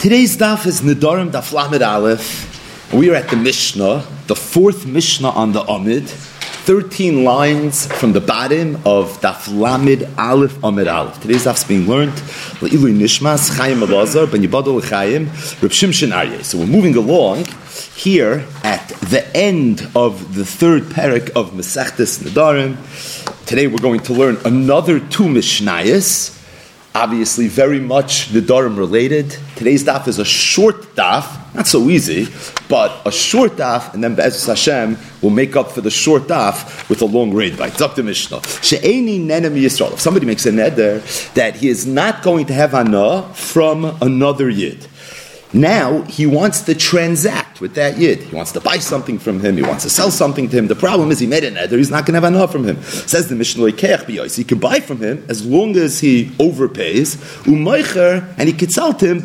Today's daf is Nidarim Daf Lamed Aleph. We are at the Mishnah, the fourth Mishnah on the Amid, 13 lines from the bottom of Daf Lamed Aleph Amid Aleph. Today's daf is being learned Nishmas. So we're moving along here at the end of the third parak of Masechtes Nidarim. Today we're going to learn another two Mishnayos obviously very much the Nidarim related. Today's daf is a short daf, not so easy, but a short daf, and then Be'ezus Hashem will make up for the short daf with a long raid by Dr. Mishnah. She'eni nenem Yisrael. If somebody makes a neder that he is not going to have ana from another yid, now he wants to transact with that yid. He wants to buy something from him. He wants to sell something to him. The problem is he made an neder. He's not going to have enough from him. Says the Mishnah He can buy from him as long as he overpays umaycher and he can sell to him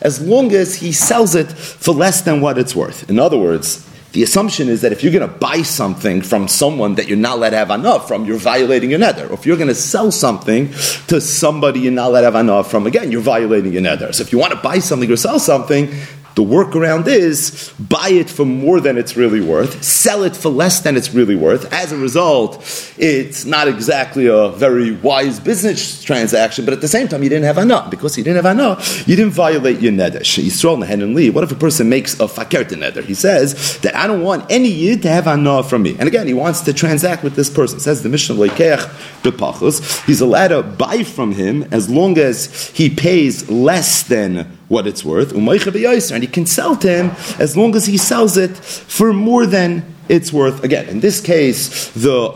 as long as he sells it for less than what it's worth. In other words, the assumption is that if you're going to buy something from someone that you're not allowed to have enough from, you're violating your neder. If you're going to sell something to somebody you're not allowed to have enough from, again, you're violating your neder. So if you want to buy something or sell something, the workaround is buy it for more than it's really worth, sell it for less than it's really worth. As a result, it's not exactly a very wise business transaction, but at the same time, you didn't have enough. Because you didn't have enough, you didn't violate your neder. Yisrael and Lee, what if a person makes a fakert neder? He says that I don't want any yid to have enough from me. And again, he wants to transact with this person. Says the Mishnah Leikeach Bepachos, he's allowed to buy from him as long as he pays less than what it's worth, and he can sell to him as long as he sells it for more than it's worth. Again, in this case, the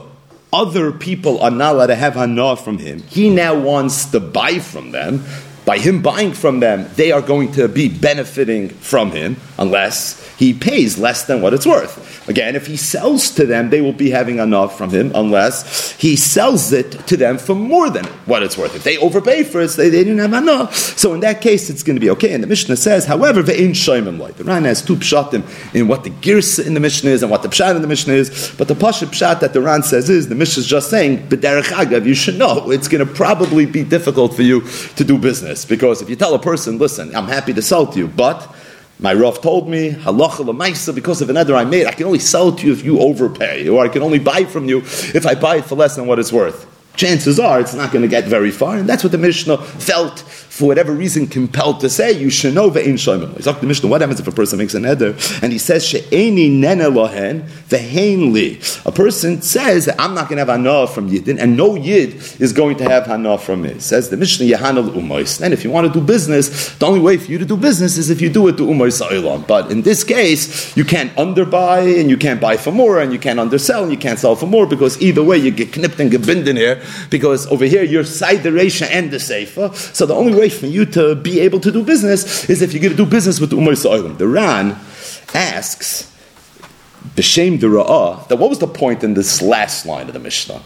other people are not allowed to have hana from him. He now wants to buy from them. By him buying from them, they are going to be benefiting from him, unless he pays less than what it's worth. Again, if he sells to them, they will be having enough from him unless he sells it to them for more than what it's worth. If they overpay for it, they, they didn't have enough. So in that case, it's going to be okay. And the Mishnah says, however. The Ran has two pshatim in what the girs in the Mishnah is and what the pshat in the Mishnah is. But the pasha pshat that the Ran says is, the Mishnah is just saying, b'derech agav, you should know it's going to probably be difficult for you to do business. Because if you tell a person, listen, I'm happy to sell to you, but my Rav told me, halacha because of another I made, I can only sell it to you if you overpay, or I can only buy from you if I buy it for less than what it's worth. Chances are it's not going to get very far, and that's what the Mishnah felt for whatever reason, compelled to say, you should know ve'in shoymim. He's the Mishnah, what happens if a person makes an eder and he says, she'eni nene lohen li. A person says, I'm not going to have hana from Yidin, and no Yid is going to have hana from me. Says the Mishnah, Yehanal umois. And if you want to do business, the only way for you to do business is if you do it to umois sa'ilam. But in this case, you can't underbuy, and you can't buy for more, and you can't undersell, and you can't sell for more, because either way you get knipped and gebinden here, because over here you're side the Resha and the Seifa. So the only way for you to be able to do business is if you're going to do business with the Umar Sa'ilim. The Ran asks, the B'Shem the Ra'ah, that what was the point in this last line of the Mishnah?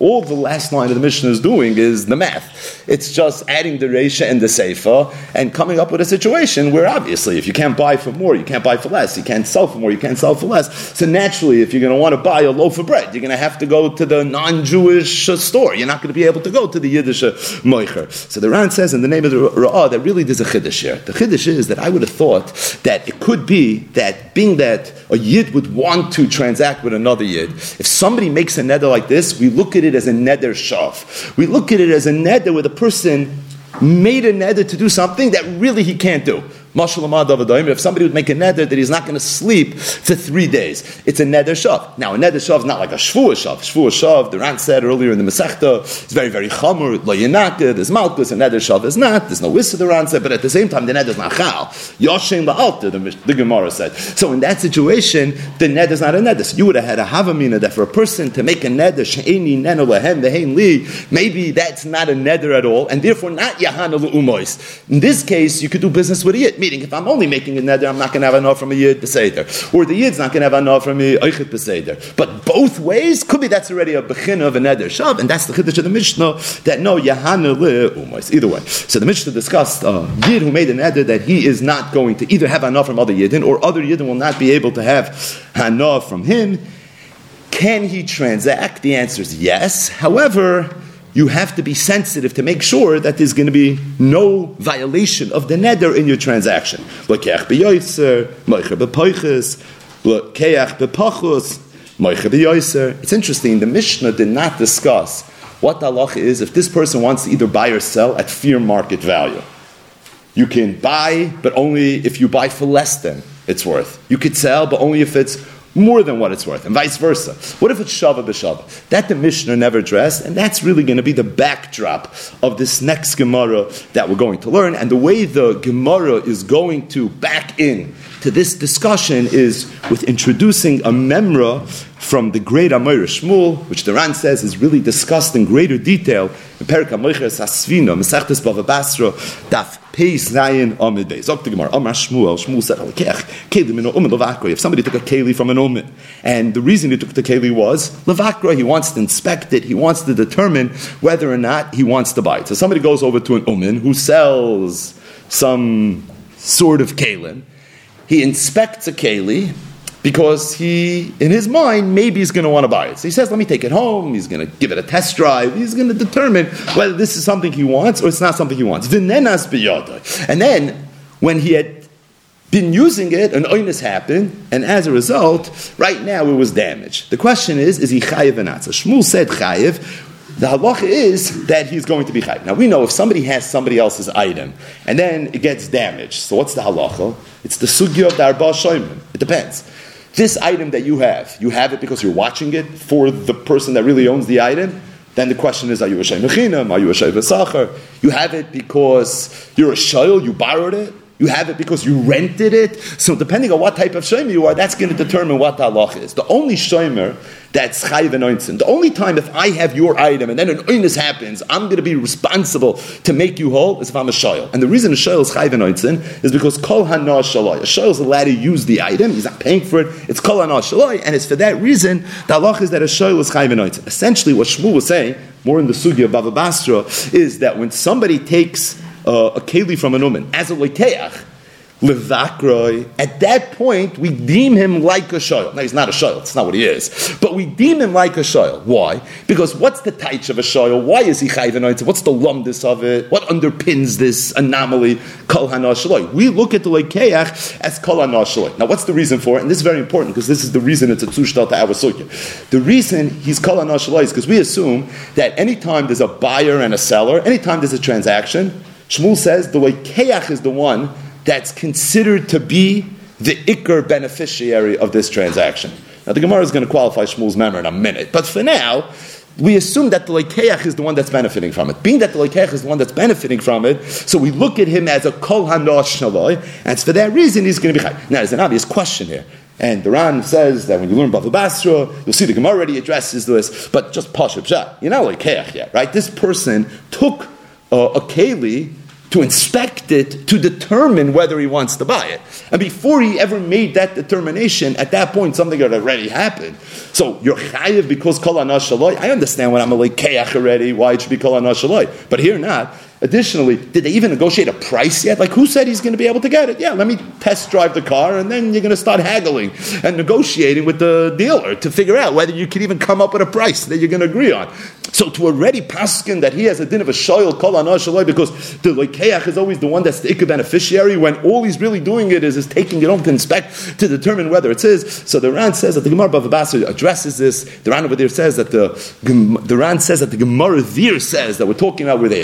All the last line of the Mishnah is doing is the math. It's just adding the Reisha and the Seifa and coming up with a situation where obviously if you can't buy for more, you can't buy for less. You can't sell for more, you can't sell for less. So naturally, if you're going to want to buy a loaf of bread, you're going to have to go to the non-Jewish store. You're not going to be able to go to the Yiddish Moicher. So the Ran says in the name of the Ra'ah that really there's a Chiddush here. The Chiddush is that I would have thought that it could be that being that a Yid would want to transact with another Yid, if somebody makes a neder like this, we look at it it as a neder shav. We look at it as a neder where the person made a neder to do something that really he can't do. If somebody would make a neder that he's not going to sleep for three days, it's a neder shav. Now, a neder shav is not like a shvuah shav. Shvuah shav, the Ran said earlier in the Masechta, is very, very chamur. Lo yenaka, there's malchus, a neder shav is not. There's no wissa, the Ran said, but at the same time, the neder is not chal. Yoshem la'alta, the, the Gemara said. So in that situation, the neder is not a neder. So you would have had a havamina that for a person to make a neder, she'eni nenu lehem vehein li, maybe that's not a neder at all, and therefore not yahana le'umois. In this case, you could do business with it if I'm only making a neder, I'm not going to have enough from a yid beseder, or the yid's not going to have enough from a oichet beseder. But both ways could be that's already a bechin of a neder shav, and that's the chiddush of the Mishnah that no yahana le umos. Either way, so the Mishnah discussed a yid who made a neder that he is not going to either have enough from other yidin or other yidin will not be able to have hana from him. Can he transact? The answer is yes. However you have to be sensitive to make sure that there's going to be no violation of the neder in your transaction. It's interesting, the Mishnah did not discuss what the halacha is if this person wants to either buy or sell at fair market value. You can buy, but only if you buy for less than it's worth. You could sell, but only if it's more than what it's worth, and vice versa. What if it's shava b'shava? That the Mishnah never addressed, and that's really going to be the backdrop of this next Gemara that we're going to learn. And the way the Gemara is going to back in to this discussion is with introducing a memra from the great Amir Shmuel, which the Ran says is really discussed in greater detail in Perik Mesechtes Bava Basra, Daf Peis Zayin the Gemara, Amar Shmuel, Shmuel said, Keli in Umen Levakra. If somebody took a Keli from an Umen, and the reason he took the Keli was Levakra, he wants to inspect it, he wants to determine whether or not he wants to buy it. So somebody goes over to an Umen who sells some sort of Kalin, he inspects a keli because he, in his mind, maybe he's going to want to buy it. So he says, let me take it home. He's going to give it a test drive. He's going to determine whether this is something he wants or it's not something he wants. And then, when he had been using it, an oinus happened, and as a result, right now it was damaged. The question is, is he chayiv not? So Shmuel said chayiv. The halacha is that he's going to be chayiv. Now we know if somebody has somebody else's item and then it gets damaged, so what's the halacha? It's the sugya of the arba shoyman. It depends. This item that you have, you have it because you're watching it for the person that really owns the item. Then the question is, are you a shayim Are you a shayim You have it because you're a shayil, you borrowed it. You have it because you rented it. So depending on what type of shomer you are, that's going to determine what the halach is. The only shomer that's chayiv and The only time if I have your item and then an oinus happens, I'm going to be responsible to make you whole is if I'm a shayil. And the reason a shayil is chayiv and is because kol hana shalai. A shayil is allowed to use the item. He's not paying for it. It's kol hana shalai, and it's for that reason the halach is that a shayil is chayiv and Essentially, what Shmuel was saying, more in the sugya of Bava Basra, is that when somebody takes uh, a keli from an uman as a lekeach, levakroi. At that point, we deem him like a shoyl. Now he's not a shoyl; it's not what he is. But we deem him like a shoyl. Why? Because what's the taich of a shoyl? Why is he chayv What's the lumdis of it? What underpins this anomaly? Kol. We look at the lekeach as kol. Now, what's the reason for it? And this is very important because this is the reason it's a tushtal to our sukkah. The reason he's kol is because we assume that anytime there's a buyer and a seller, anytime there's a transaction, Shmuel says the lekeach is the one that's considered to be the ikr beneficiary of this transaction. Now, the Gemara is going to qualify Shmuel's memra in a minute, but for now, we assume that the lekeach is the one that's benefiting from it. Being that the lekeach is the one that's benefiting from it, so we look at him as a kol hanosh shaloi, and for that reason he's going to be chai. Now, there's an obvious question here. And the Ran says that when you learn Bava Basra, you'll see the Gemara already addresses this, but just Pasha Pshat. You're not like yet, right? This person took uh, a keli to inspect it to determine whether he wants to buy it. And before he ever made that determination, at that point something had already happened. So you're chayiv because kol shaloi. I understand when I'm a lekeach already why it should be kol shaloi, but here not. Additionally, did they even negotiate a price yet? Like, who said he's going to be able to get it? Yeah, let me test drive the car, and then you're going to start haggling and negotiating with the dealer to figure out whether you can even come up with a price that you're going to agree on. So to already paskin that he has a din of a shoyl kol shaloi because the lekeach is always the one that's the ikka beneficiary when all he's really doing it is, is taking it home to inspect to determine whether it's his. So the Ran says that the Gemara Bava addresses this. The Ran over there says that the the Ran says that the Gemara there says that we're talking about where they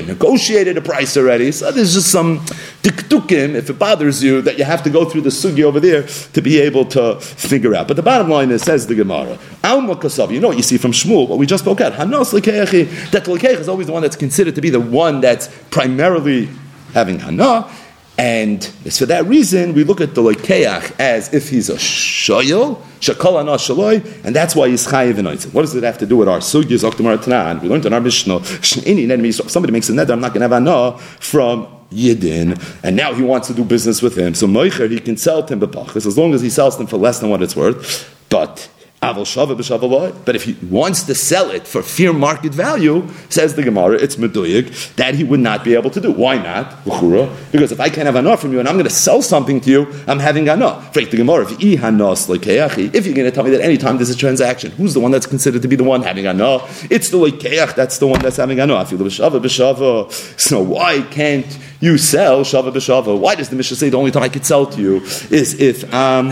negotiated a price already. So there's just some diktukim, if it bothers you, that you have to go through the sugi over there to be able to figure out. But the bottom line is, says the Gemara, Alma Kasav, you know what you see from Shmuel, what we just spoke at, Hanos Lekechi, that Lekechi is always the one that's considered to be the one that's primarily having Hana. And it's for that reason we look at the Lekeach as if he's a shoyel, shakal ana shaloi, and that's why he's chayiv in What does it have to do with our sugyas tanan? We learned in our Mishnah, somebody makes a neder, I'm not going to have ana from Yidin, and now he wants to do business with him. So Moicher, he can sell him bepachas as long as he sells them for less than what it's worth. But But if he wants to sell it for fair market value, says the Gemara, it's meduyik that he would not be able to do. Why not? Because if I can't have enough from you and I'm going to sell something to you, I'm having enough. Break the Gemara. If you're going to tell me that anytime there's a transaction, who's the one that's considered to be the one having enough? It's the lekeach. That's the one that's having enough. So why can't you sell shava b'shava? Why does the Mishnah say the only time I could sell to you is if I'm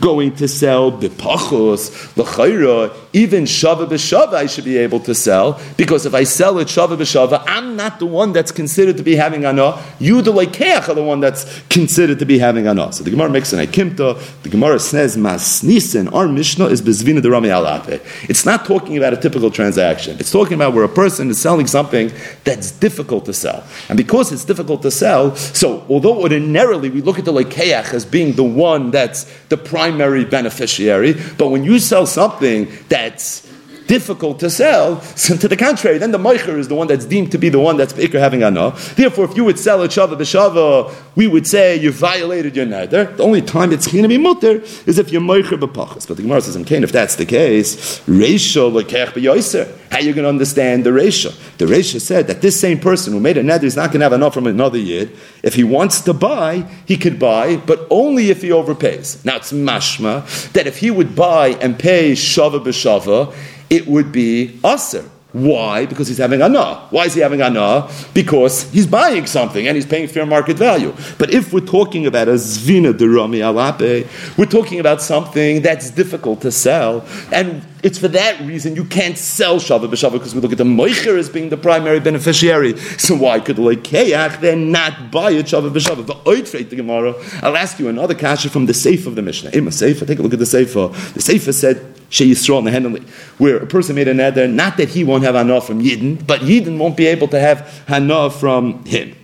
going to sell b'pachos Nó 咗 Even shava b'shava I should be able to sell because if I sell it shava b'shava, I'm not the one that's considered to be having ana. You, the lekeach, are the one that's considered to be having ana. So the Gemara makes an akimta. The Gemara says masnisen. Our Mishnah is bezvina de rami alape. It's not talking about a typical transaction. It's talking about where a person is selling something that's difficult to sell, and because it's difficult to sell, so although ordinarily we look at the lekeach as being the one that's the primary beneficiary, but when you sell something that's difficult to sell. So to the contrary, then the moicher is the one that's deemed to be the one that's Baker having ana. Therefore, if you would sell a shava b'shava, we would say you violated your neder. The only time it's going to be mutter is if you're moicher b'pachas. But the Gemara says, okay, if that's the case, reisha lekech b'yoiser. How are you going to understand the reisha? The reisha said that this same person who made a neder is not going to have enough from another yid. If he wants to buy, he could buy, but only if he overpays. Now it's mashma that if he would buy and pay shava b'shava, it would be aser. Why? Because he's having ana. Why is he having ana? Because he's buying something and he's paying fair market value. But if we're talking about a zvina de rami alape, we're talking about something that's difficult to sell, and it's for that reason you can't sell shava b'shava because we look at the moicher as being the primary beneficiary. So why could the lekeach then not buy it shava b'shava? The oitfreit the Gemara. I'll ask you another kasha from the safe of the Mishnah. Ima sefer. Take a look at the sefer. The sefer said She Yisrael Nehenali, where a person made a neder, not that he won't have hana from Yidden, but Yidden won't be able to have hana from him.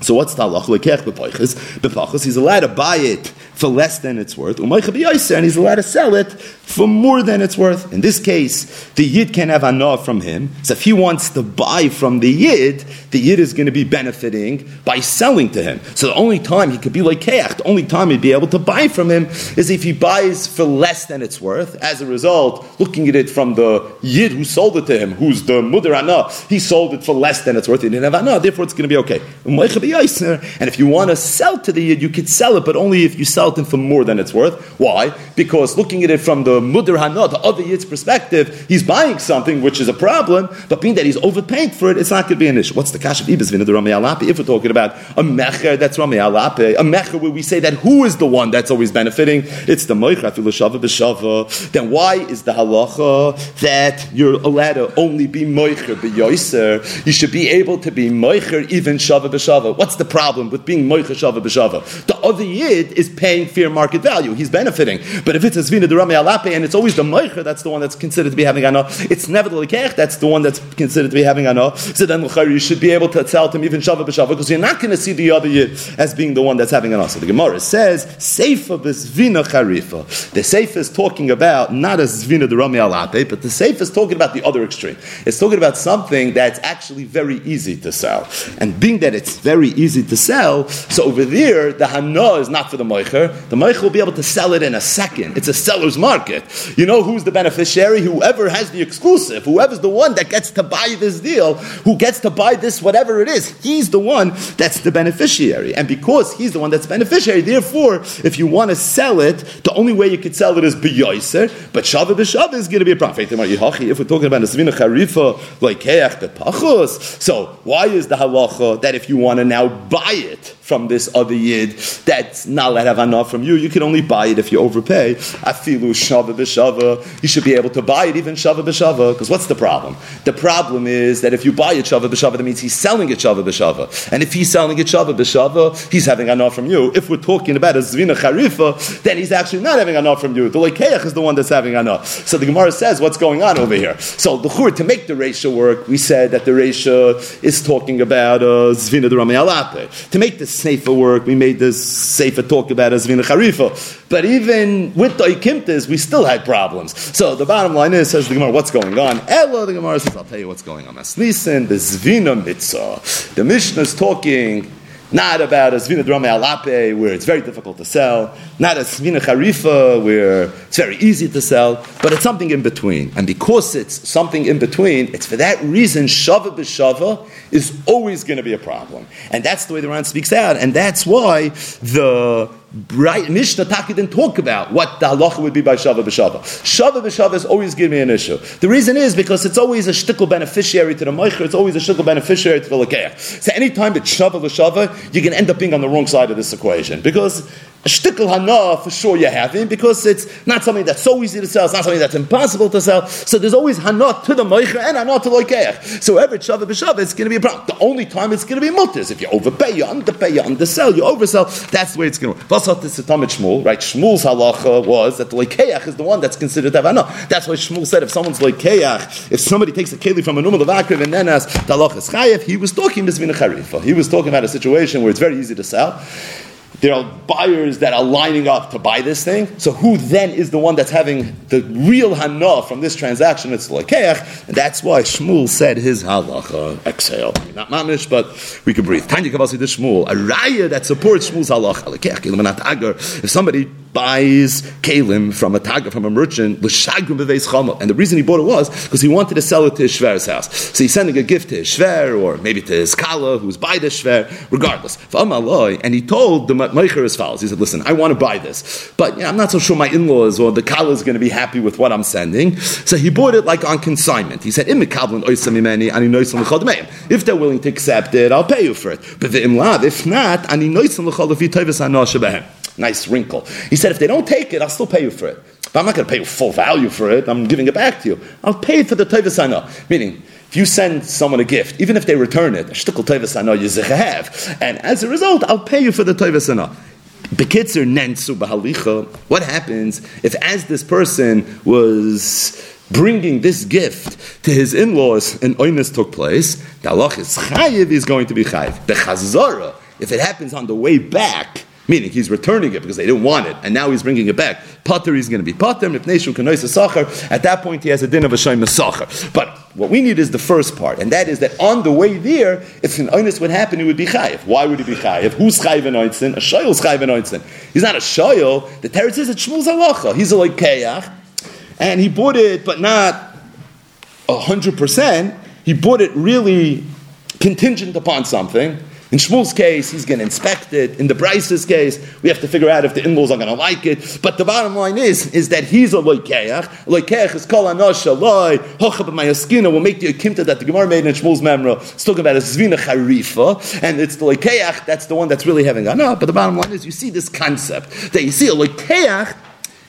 So what's the halach? Lekech b'pachas. He's allowed to buy it for less than it's worth. And he's allowed to sell it for more than it's worth. In this case, the yid can have anah from him. So if he wants to buy from the yid, the yid is going to be benefiting by selling to him. So the only time he could be like keach, the only time he'd be able to buy from him is if he buys for less than it's worth. As a result, looking at it from the yid who sold it to him, who's the mother anah, he sold it for less than it's worth. He didn't have anah, therefore it's going to be okay. And if you want to sell to the yid, you could sell it, but only if you sell for more than it's worth. Why? Because looking at it from the Mudr Hana, the other Yid's perspective, he's buying something which is a problem, but being that he's overpaying for it, it's not going to be an issue. What's the cash of Ibis Vinad Rami Alapi? If we're talking about a Mecher, that's Rami Alapi, a Mecher where we say that who is the one that's always benefiting? It's the Moicha Shava B'Shava. Then why is the halacha that you're allowed to only be Moicher B'Yoiser? You should be able to be Moicher even Shava B'Shava. What's the problem with being Moicher Shava B'Shava? The other Yid is paying fair market value. He's benefiting. But if it's a Zvina Durami Alape and it's always the Moicher that's the one that's considered to be having ano, it's never the Lekech that's the one that's considered to be having ano. So then you should be able to tell him even Shava B'Shava because you're not going to see the other Yid as being the one that's having ano. So the Gemara says, Seifa B'Zvina Charifa. The Seifa is talking about not a Zvina Durami Alape, but the Seifa is talking about the other extreme. It's talking about something that's actually very easy to sell. And being that it's very easy to sell, so over there, the Hana is not for the The Moich will be able to sell it in a second. It's a seller's market. You know who's the beneficiary? Whoever has the exclusive, whoever's the one that gets to buy this deal, who gets to buy this, whatever it is, he's the one that's the beneficiary. And because he's the one that's beneficiary, therefore, if you want to sell it, the only way you could sell it is biyoiser, but shava b'shava is going to be a profit. If we're talking about a svina charifa, like so why is the halacha that if you want to now buy it from this other yid, that's not let have enough from you, you can only buy it if you overpay. Afilu shava b'shava. You should be able to buy it even shava b'shava. Because what's the problem? The problem is that if you buy it shava b'shava, that means he's selling it shava b'shava. And if he's selling it shava b'shava, he's having enough from you. If we're talking about a zvina charifa, then he's actually not having enough from you. The lekeach is the one that's having enough. So the Gemara says, what's going on over here? So the chur, to make the ratio work, we said that the ratio is talking about uh, zvina de alape. To make the sefer work, we made this sefer talk about as zvina charifa. But even with the ikimtas, we still had problems. So the bottom line is, says the Gemara, what's going on? Ella, the Gemara says, I'll tell you what's going on. Asnisin, the zvina mitzvah. The Mishnah is talking Not about a Svina Drame Alape, where it's very difficult to sell. Not a Svina Harifa, where it's very easy to sell. But it's something in between. And because it's something in between, it's for that reason, Shava B'Shava is always going to be a problem. And that's the way the Ran speaks out. And that's why the right Mishnah Taki didn't talk about what the halacha would be by Shava b'Shava. Shava b'Shava is always giving me an issue. The reason is because it's always a shtickle beneficiary to the Meicher, it's always a shtickle beneficiary to the Lakeach. So anytime it's Shava b'Shava, you can end up being on the wrong side of this equation. Because a shtickle hana, for sure you're having, because it's not something that's so easy to sell, it's not something that's impossible to sell. So there's always hana to the Meicher and hana to the Lakeach. So every Shava b'Shava, it's going to be a problem. The only time it's going to be mutters. If you overpay, you underpay, you undersell, you oversell, that's way it's going to. Basat is Tamid Shmuel, right? Shmuel's halacha was that the lekeach is the one that's considered havana. That's why Shmuel said if someone's lekeach, if somebody takes a keli from a numel of akriv and then asks the halacha is chayev, he was talking this. He was talking about a situation where it's very easy to sell there are buyers that are lining up to buy this thing. So who then is the one that's having the real hana from this transaction? It's lekeach, and that's why Shmuel said his halacha. Exhale, not mamish, but we can breathe. Tanya Kavasi the Shmuel, a raya that supports Shmuel's halacha. Lekeach, If somebody buys kalim from a tag from a merchant and the reason he bought it was because he wanted to sell it to his shver's house. So he's sending a gift to his shver or maybe to his kala who's by the shver, regardless. And he told the meicher as follows: He said, "Listen, I want to buy this, but I'm not so sure my in-laws or the kala is going to be happy with what I'm sending." So he bought it like on consignment. He said, "If they're willing to accept it, I'll pay you for it. But if not, Nice wrinkle. He said, if they don't take it, I'll still pay you for it. But I'm not going to pay you full value for it. I'm giving it back to you. I'll pay for the Tevasana. Meaning, if you send someone a gift, even if they return it, you have. And as a result, I'll pay you for the Tevasana. Bekitzer nensu bahalicha. What happens if, as this person was bringing this gift to his in-laws and oinus took place, the Allah is chayiv is going to be chayiv. The chazara, if it happens on the way back, Meaning he's returning it because they didn't want it, and now he's bringing it back. Potter, he's going to be potter. At that point, he has a din of a shaym sacher. But what we need is the first part, and that is that on the way there, if an onus would happen, it would be chayiv. Why would he be chayiv? Who's chayiv in A shayil's chayiv in He's not a shayil. The teretz is a shmul's halacha. He's a like and he bought it, but not hundred percent. He bought it really contingent upon something. In Shmuel's case, he's going to inspect it. In the Braisa's case, we have to figure out if the in-laws are going to like it. But the bottom line is, is that he's a loikeach. Loikeach is kol anosha loy, hochab mayaskina, will make the akimta that the Gemara made in Shmuel's memra. It's talking about a zvina charifa, and it's the loikeach that's the one that's really having enough. But the bottom line is, you see this concept, that you see a loikeach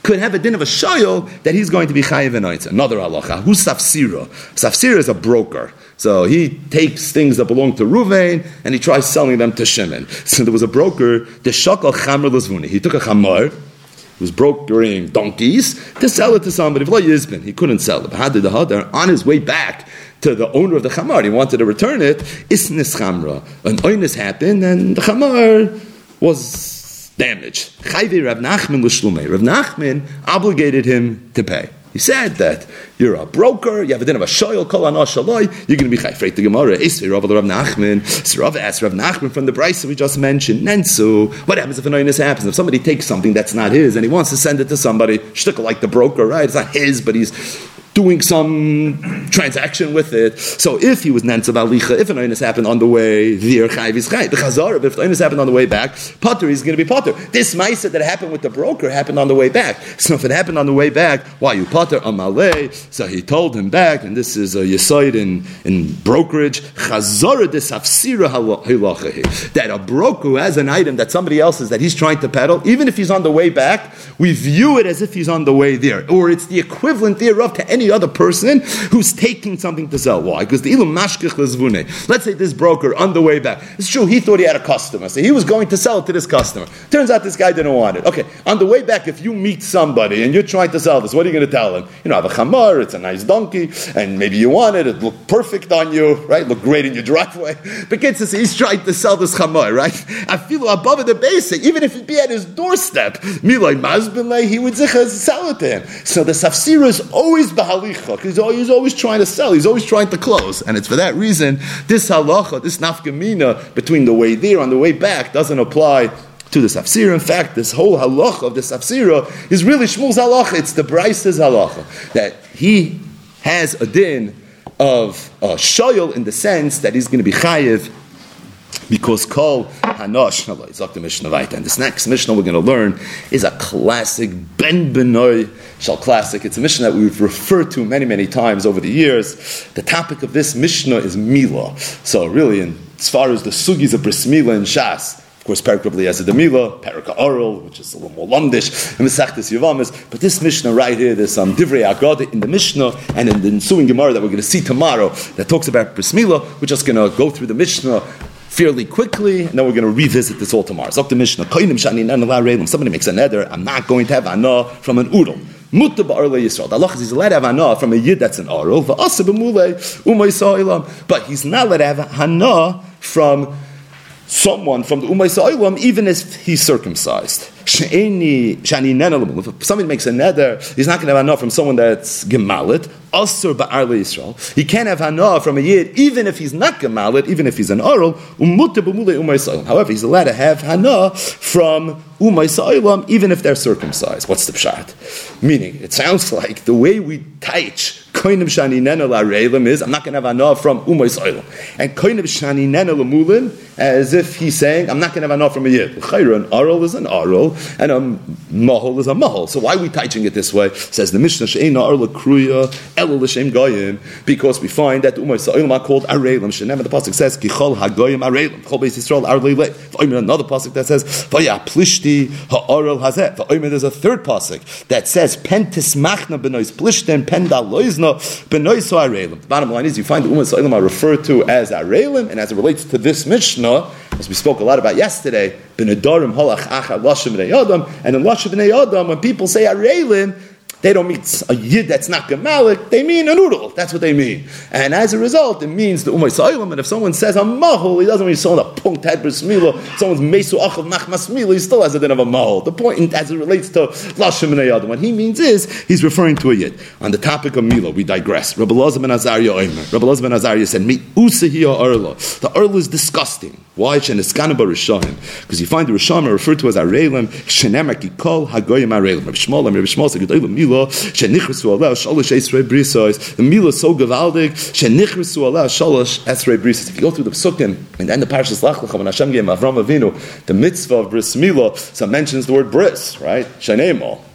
could have a din of a shoyl that he's going to be chayiv and Another halacha. Who's safsira? Safsira is a broker. So he takes things that belong to Ruvain and he tries selling them to Shimon. So there was a broker, the Shakal Lazvuni. He took a Chamar, he was brokering donkeys, to sell it to somebody. He couldn't sell it. Did the Hadar? On his way back, to the owner of the chamar, he wanted to return it. Isnis chamra, an oinus happened, and the chamar was damaged. Chayvi Rav Nachman. Rav Nachman obligated him to pay. He said that you're a broker, you have a din of a shoyl, kol shaloi, you're going to be chayfreit the Gemara. Isri Rav Rav Nachman. Rav asked Rav Nachman from the Braisa we just mentioned, Nensu. What happens if an oinus happens? If somebody takes something that's not his and he wants to send it to somebody, shtickle like the broker, right? It's not his, but he's doing some transaction with it. So if he was Nansav Alicha, if an Oinus happened on the way, there Chayv is Chayv. The Chazar, if the Oinus happened on the way back, Potter is going to be Potter. This Maisa that happened with the broker happened on the way back. So if it happened on the way back, why you Potter Amalei? So he told him back, and this is a Yesoid in, in brokerage. That a broker who has an item that somebody else is that he's trying to peddle, even if he's on the way back, we view it as if he's on the way there. Or it's the equivalent thereof to any other person who's taking something to sell. Why? Because the ilum mashkich. Let's say this broker on the way back. It's true. He thought he had a customer, so he was going to sell it to this customer. Turns out this guy didn't want it. Okay, on the way back, if you meet somebody and you're trying to sell this, what are you going to tell him? You know, I have a chamar. It's a nice donkey, and maybe you want it. It looked perfect on you, right? Look great in your driveway. But this, he's trying to sell this chamar, right? I feel above the basic, even if it be at his doorstep, milay mazbele, he would sell it to him. So the safsira is always behal halicha, because he's always trying to sell, he's always trying to close. And it's for that reason, this halacha, this nafkamina between the way there and the way back doesn't apply to the Safsira. In fact, this whole halacha of the Safsira is really Shmuel's halacha. It's the Braisa's halacha. That he has a din of a shoyel in the sense that he's going to be chayiv because kol hanosh the Mishnah And this next Mishnah we're going to learn is a classic Ben Benoy Shal classic. It's a Mishnah that we've referred to many many times over the years. The topic of this Mishnah is Mila. So really, in, as far as the sugis of Bris Mila and Shas, course, Perik Rabbi Eliezer Demila, Perik Oral, which is a little more Lomdish, and Mesachtes Yavamis. But this Mishnah right here, there's some Divrei Agada in the Mishnah and in the ensuing Gemara that we're going to see tomorrow that talks about Bris Mila. We're just going to go through the Mishnah fairly quickly, and then we're going to revisit this all tomorrow. Zok the Mishnah, somebody makes a neder, I'm not going to have anah from an udal. Mutta ba'arle is allowed to have hana from a yid that's an arul, but he's not allowed to have hana from someone from the Umay Sa'ilam, even if he's circumcised. If somebody makes a neder, he's not going to have enough from someone that's gemalit. Asur ba'ar Yisrael. He can't have hana from a yid, even if he's not gemalit, even if he's an oral. However, he's allowed to have hana from umay sa'ilam, even if they're circumcised. What's the pshat? Meaning, it sounds like the way we teach koinim shani nena la is I'm not going to have hana from umay sa'ilam, and koinim shani nena lamulin, as if he's saying I'm not going to have hana from a yid. An oral is an oral, and a mahol is a mahol. So why are we teaching it this way? Says the Mishnah she'ena arla kruya el l'shem goyim because we find that umay sa'ilim are called arelim. Shenem the pasuk says kichol hagoyim arelim. Chol beis Yisrael arle Another pasuk that says vaya plishti ha'arel hazet. There's a third pasuk that says pentis machna benois benois arelim. The bottom line is you find the umay sa'ilim are referred to as arelim, and as it relates to this Mishnah, as we spoke a lot about yesterday, and in lashim adam, when people say arelim, they don't mean a yid that's not gemalik, they mean a noodle. That's what they mean. And as a result, it means the umay sa'ilam, and if someone says a mahul, he doesn't mean someone a someone's mesu achal machmasmila, he still has a din of a mahul. The point, as it relates to lashim and what he means is, he's referring to a yid. On the topic of mila, we digress. Rabbi Lazar ben Azariah Omer. Rabbi Lazar ben Azariah said, Mi usahiyah arla. The arla is disgusting. Why? Because you find the Rishon referred to as arelim, shenemer kikol hagoyim arelim. Rabbi Shmuel, Rabbi Shmuel said, mila shenichrisu aleh shalosh esrei brisos. The mila is so gavaldig shenichrisu aleh shalosh esrei brisos. If you go through the psukim and then the parashas lach lecha when Hashem gave Avram Avinu the mitzvah of bris mila, so mentions the word bris, right? Shenemo.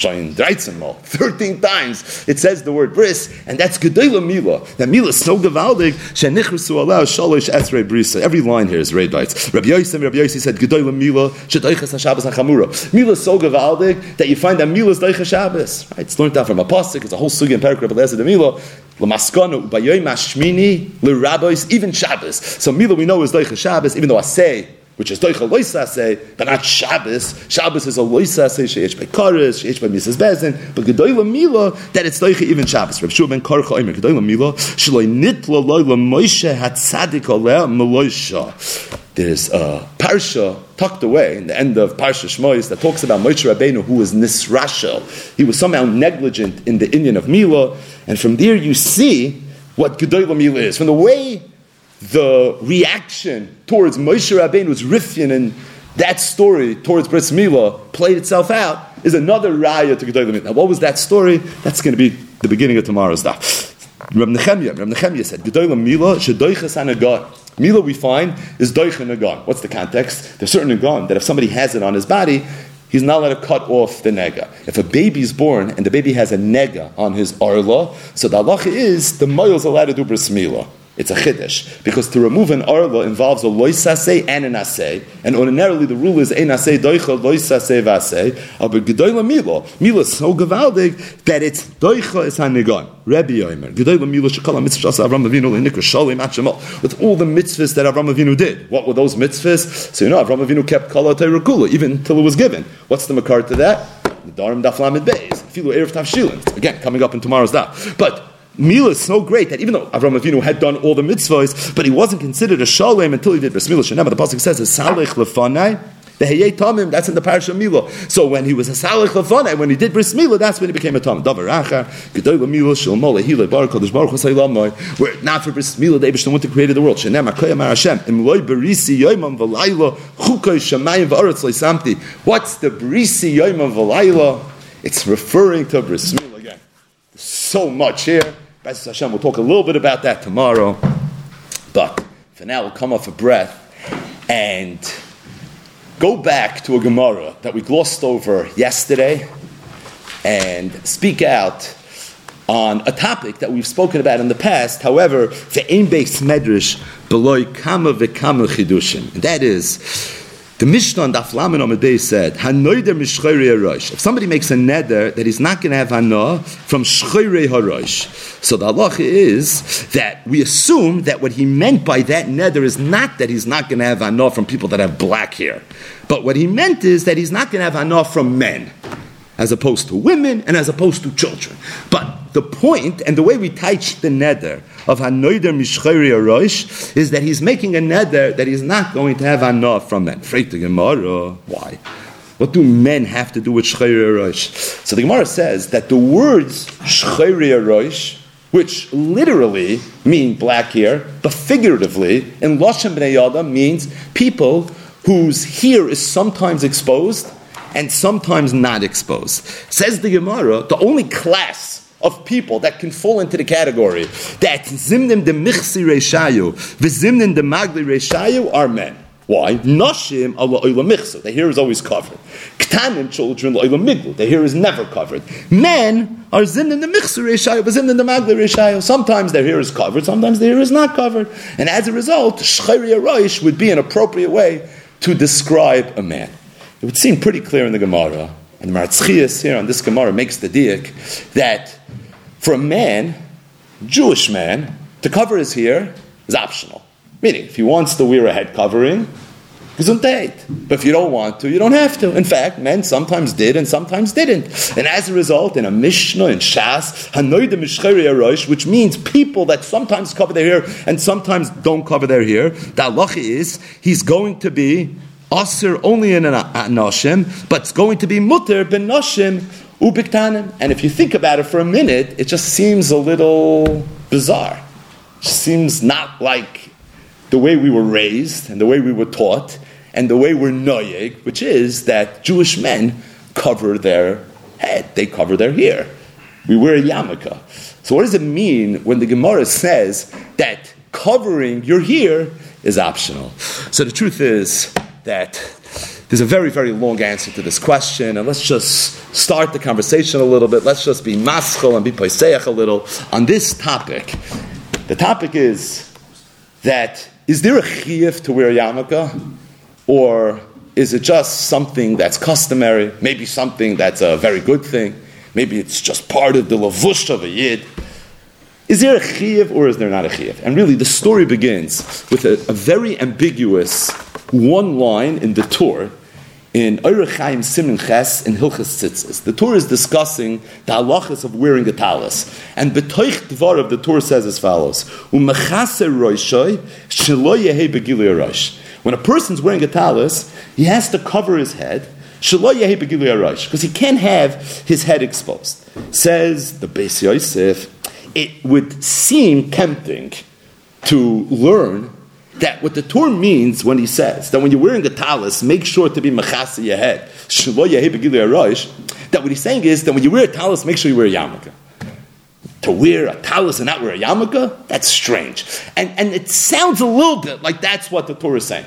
Shayin Dreitzimol. 13 times it says the word bris, and that's Gedela Mila. That Mila is so gavaldig, Shenichrisu Allah Shalosh Esrei Brisa. Every line here is red bites. Rabbi Yosef, Rabbi Yosef said, Gedela Mila, Shadaichas HaShabbos HaChamura. Mila is so gavaldig that you find that Mila is Daicha Shabbos. Right? It's learned out from a pasuk, it's a whole sugi in Perak Rabbi Lezer de Mila. Lamaskanu, Bayoy Mashmini, Lirabbos, even Shabbos. So Mila we know is Daicha Shabbos, even though I say, which is doicha loisase, but not Shabbos. Shabbos is a loisase sheish by kares, sheish by Mrs. Bezin, but gedoyla mila that it's doicha even Shabbos. Rav Shua ben Karcha Omer gedoyla mila shloi nitla loyla Moshe hatzadik aleh meloisha. There's a parsha tucked away in the end of Parsha Shmoyis that talks about Moshe Rabbeinu who was nisrashel. He was somehow negligent in the inyan of Mila, and from there you see what gedoyla mila is. From the way the reaction towards Moshe Rabbeinu's Rifyan and that story towards Bris Milah played itself out is another raya to Gedolim. Now, what was that story? That's going to be the beginning of tomorrow's daf. Reb Nechemia, Reb Nechemia said, Gedolim Milah shedoiches anagon. Mila we find is doich nagon. What's the context? There's certain nagon that if somebody has it on his body, he's not allowed to cut off the nega. If a baby is born and the baby has a nega on his arla, so the halacha is the moil is allowed to do bris milah. It's a chiddush because to remove an arla involves a loisase and an asay, and ordinarily the rule is ein asay doicha loisase vasay. But gedoyla milo, milo so gavaldig that it's doicha is hanigon. Rabbi Yomer, gedoyla milo shekala mitzvah Avram Avinu lenikra shalim atshemot. With all the mitzvahs that Avram Avinu did, what were those mitzvahs? So you know Avram Avinu kept kala teirakula even till it was given. What's the makar to that? Nedarim daflamid beis. Filu erev tavshilin. Again, coming up in tomorrow's daf, but. Mila is so great that even though Avram Avinu had done all the mitzvahs, but he wasn't considered a shalem until he did bris milah. Shenema, the pasuk says, "Salech lefanai." The Heyei Tamim, that's in the parish of. So when he was a Salach Lafana, when he did Bris Milo, that's when he became a Tamim. Davar Achar, where not for Bris Milo, the Eibush, the one who created the world. What's the Berisi, Yoimam, Valayla? It's referring to Bris Milo again. So much here. B'ez Hashem, we'll talk a little bit about that tomorrow. But for now, we'll come off a breath and go back to a Gemara that we glossed over yesterday and speak out on a topic that we've spoken about in the past. However, the aim based medrash below kama v'kama chidushim, that is the Mishnah on Daf Lamed Amidei said, "Hanoider mishchayre harosh." If somebody makes a neder that he's not going to have hana from shchayre harosh, so the halacha is that we assume that what he meant by that neder is not that he's not going to have hana from people that have black hair, but what he meant is that he's not going to have hana from men as opposed to women and as opposed to children. But the point and the way we teach the neder of Hanoider Mishchari Rosh is that he's making a neder that he's not going to have enough from men. Gemara, why? What do men have to do with Shchayri Rosh? So the Gemara says that the words Shchayri Rosh, which literally mean black hair, but figuratively in Lashon Bnei Yada means people whose hair is sometimes exposed and sometimes not exposed. Says the Gemara, the only class of people that can fall into the category that zimnim de michsi reshayu, v'zimnim de magli reshayu are men. Why? Nashim ala oila michsa. The hair is always covered. Ktanim children oila miglu. The hair is never covered. Men are zimnim de michsi reshayu, v'zimnim de magli reshayu. Sometimes their hair is covered, sometimes their hair is not covered. And as a result, shchayri roish would be an appropriate way to describe a man. It would seem pretty clear in the Gemara, and the Marzchias here on this Gemara makes the diak that for a man, Jewish man, to cover his hair is optional. Meaning, if he wants to wear a head covering, gesundheit. But if you don't want to, you don't have to. In fact, men sometimes did and sometimes didn't. And as a result, in a Mishnah, in Shas, Hanoida Mishcheri Arosh, which means people that sometimes cover their hair and sometimes don't cover their hair, the halacha is he's going to be Aser only in a, Nashim, but it's going to be Mutter ben Nashim ubiktanim. And if you think about it for a minute, it just seems a little bizarre. It seems not like the way we were raised and the way we were taught and the way we're noyeg, which is that Jewish men cover their head, they cover their hair. We wear a yarmulke. So what does it mean when the Gemara says that covering your hair is optional? So the truth is that there's a very, very long answer to this question, and let's just start the conversation a little bit. Let's just be maschel and be poiseach a little on this topic. The topic is that is there a chiyuv to wear yarmulke, or is it just something that's customary? Maybe something that's a very good thing. Maybe it's just part of the lavush of a yid. Is there a chiyuv or is there not a chiyuv? And really, the story begins with a, a very ambiguous one line in the Tur in Orach Chaim Simon Ches in Hilchas Tzitzis. The Tur is discussing the halachas of wearing a talis. And B'toich Dvar of the Tur says as follows. When a person's wearing a talis, he has to cover his head, because he can't have his head exposed. Says the Beis Yosef, it would seem tempting to learn that what the Tur means when he says that when you're wearing a talis, make sure to be machasi your head. That what he's saying is that when you wear a talis, make sure you wear a yarmulke. To wear a talis and not wear a yarmulke, that's strange. And, and it sounds a little bit like that's what the Tur is saying.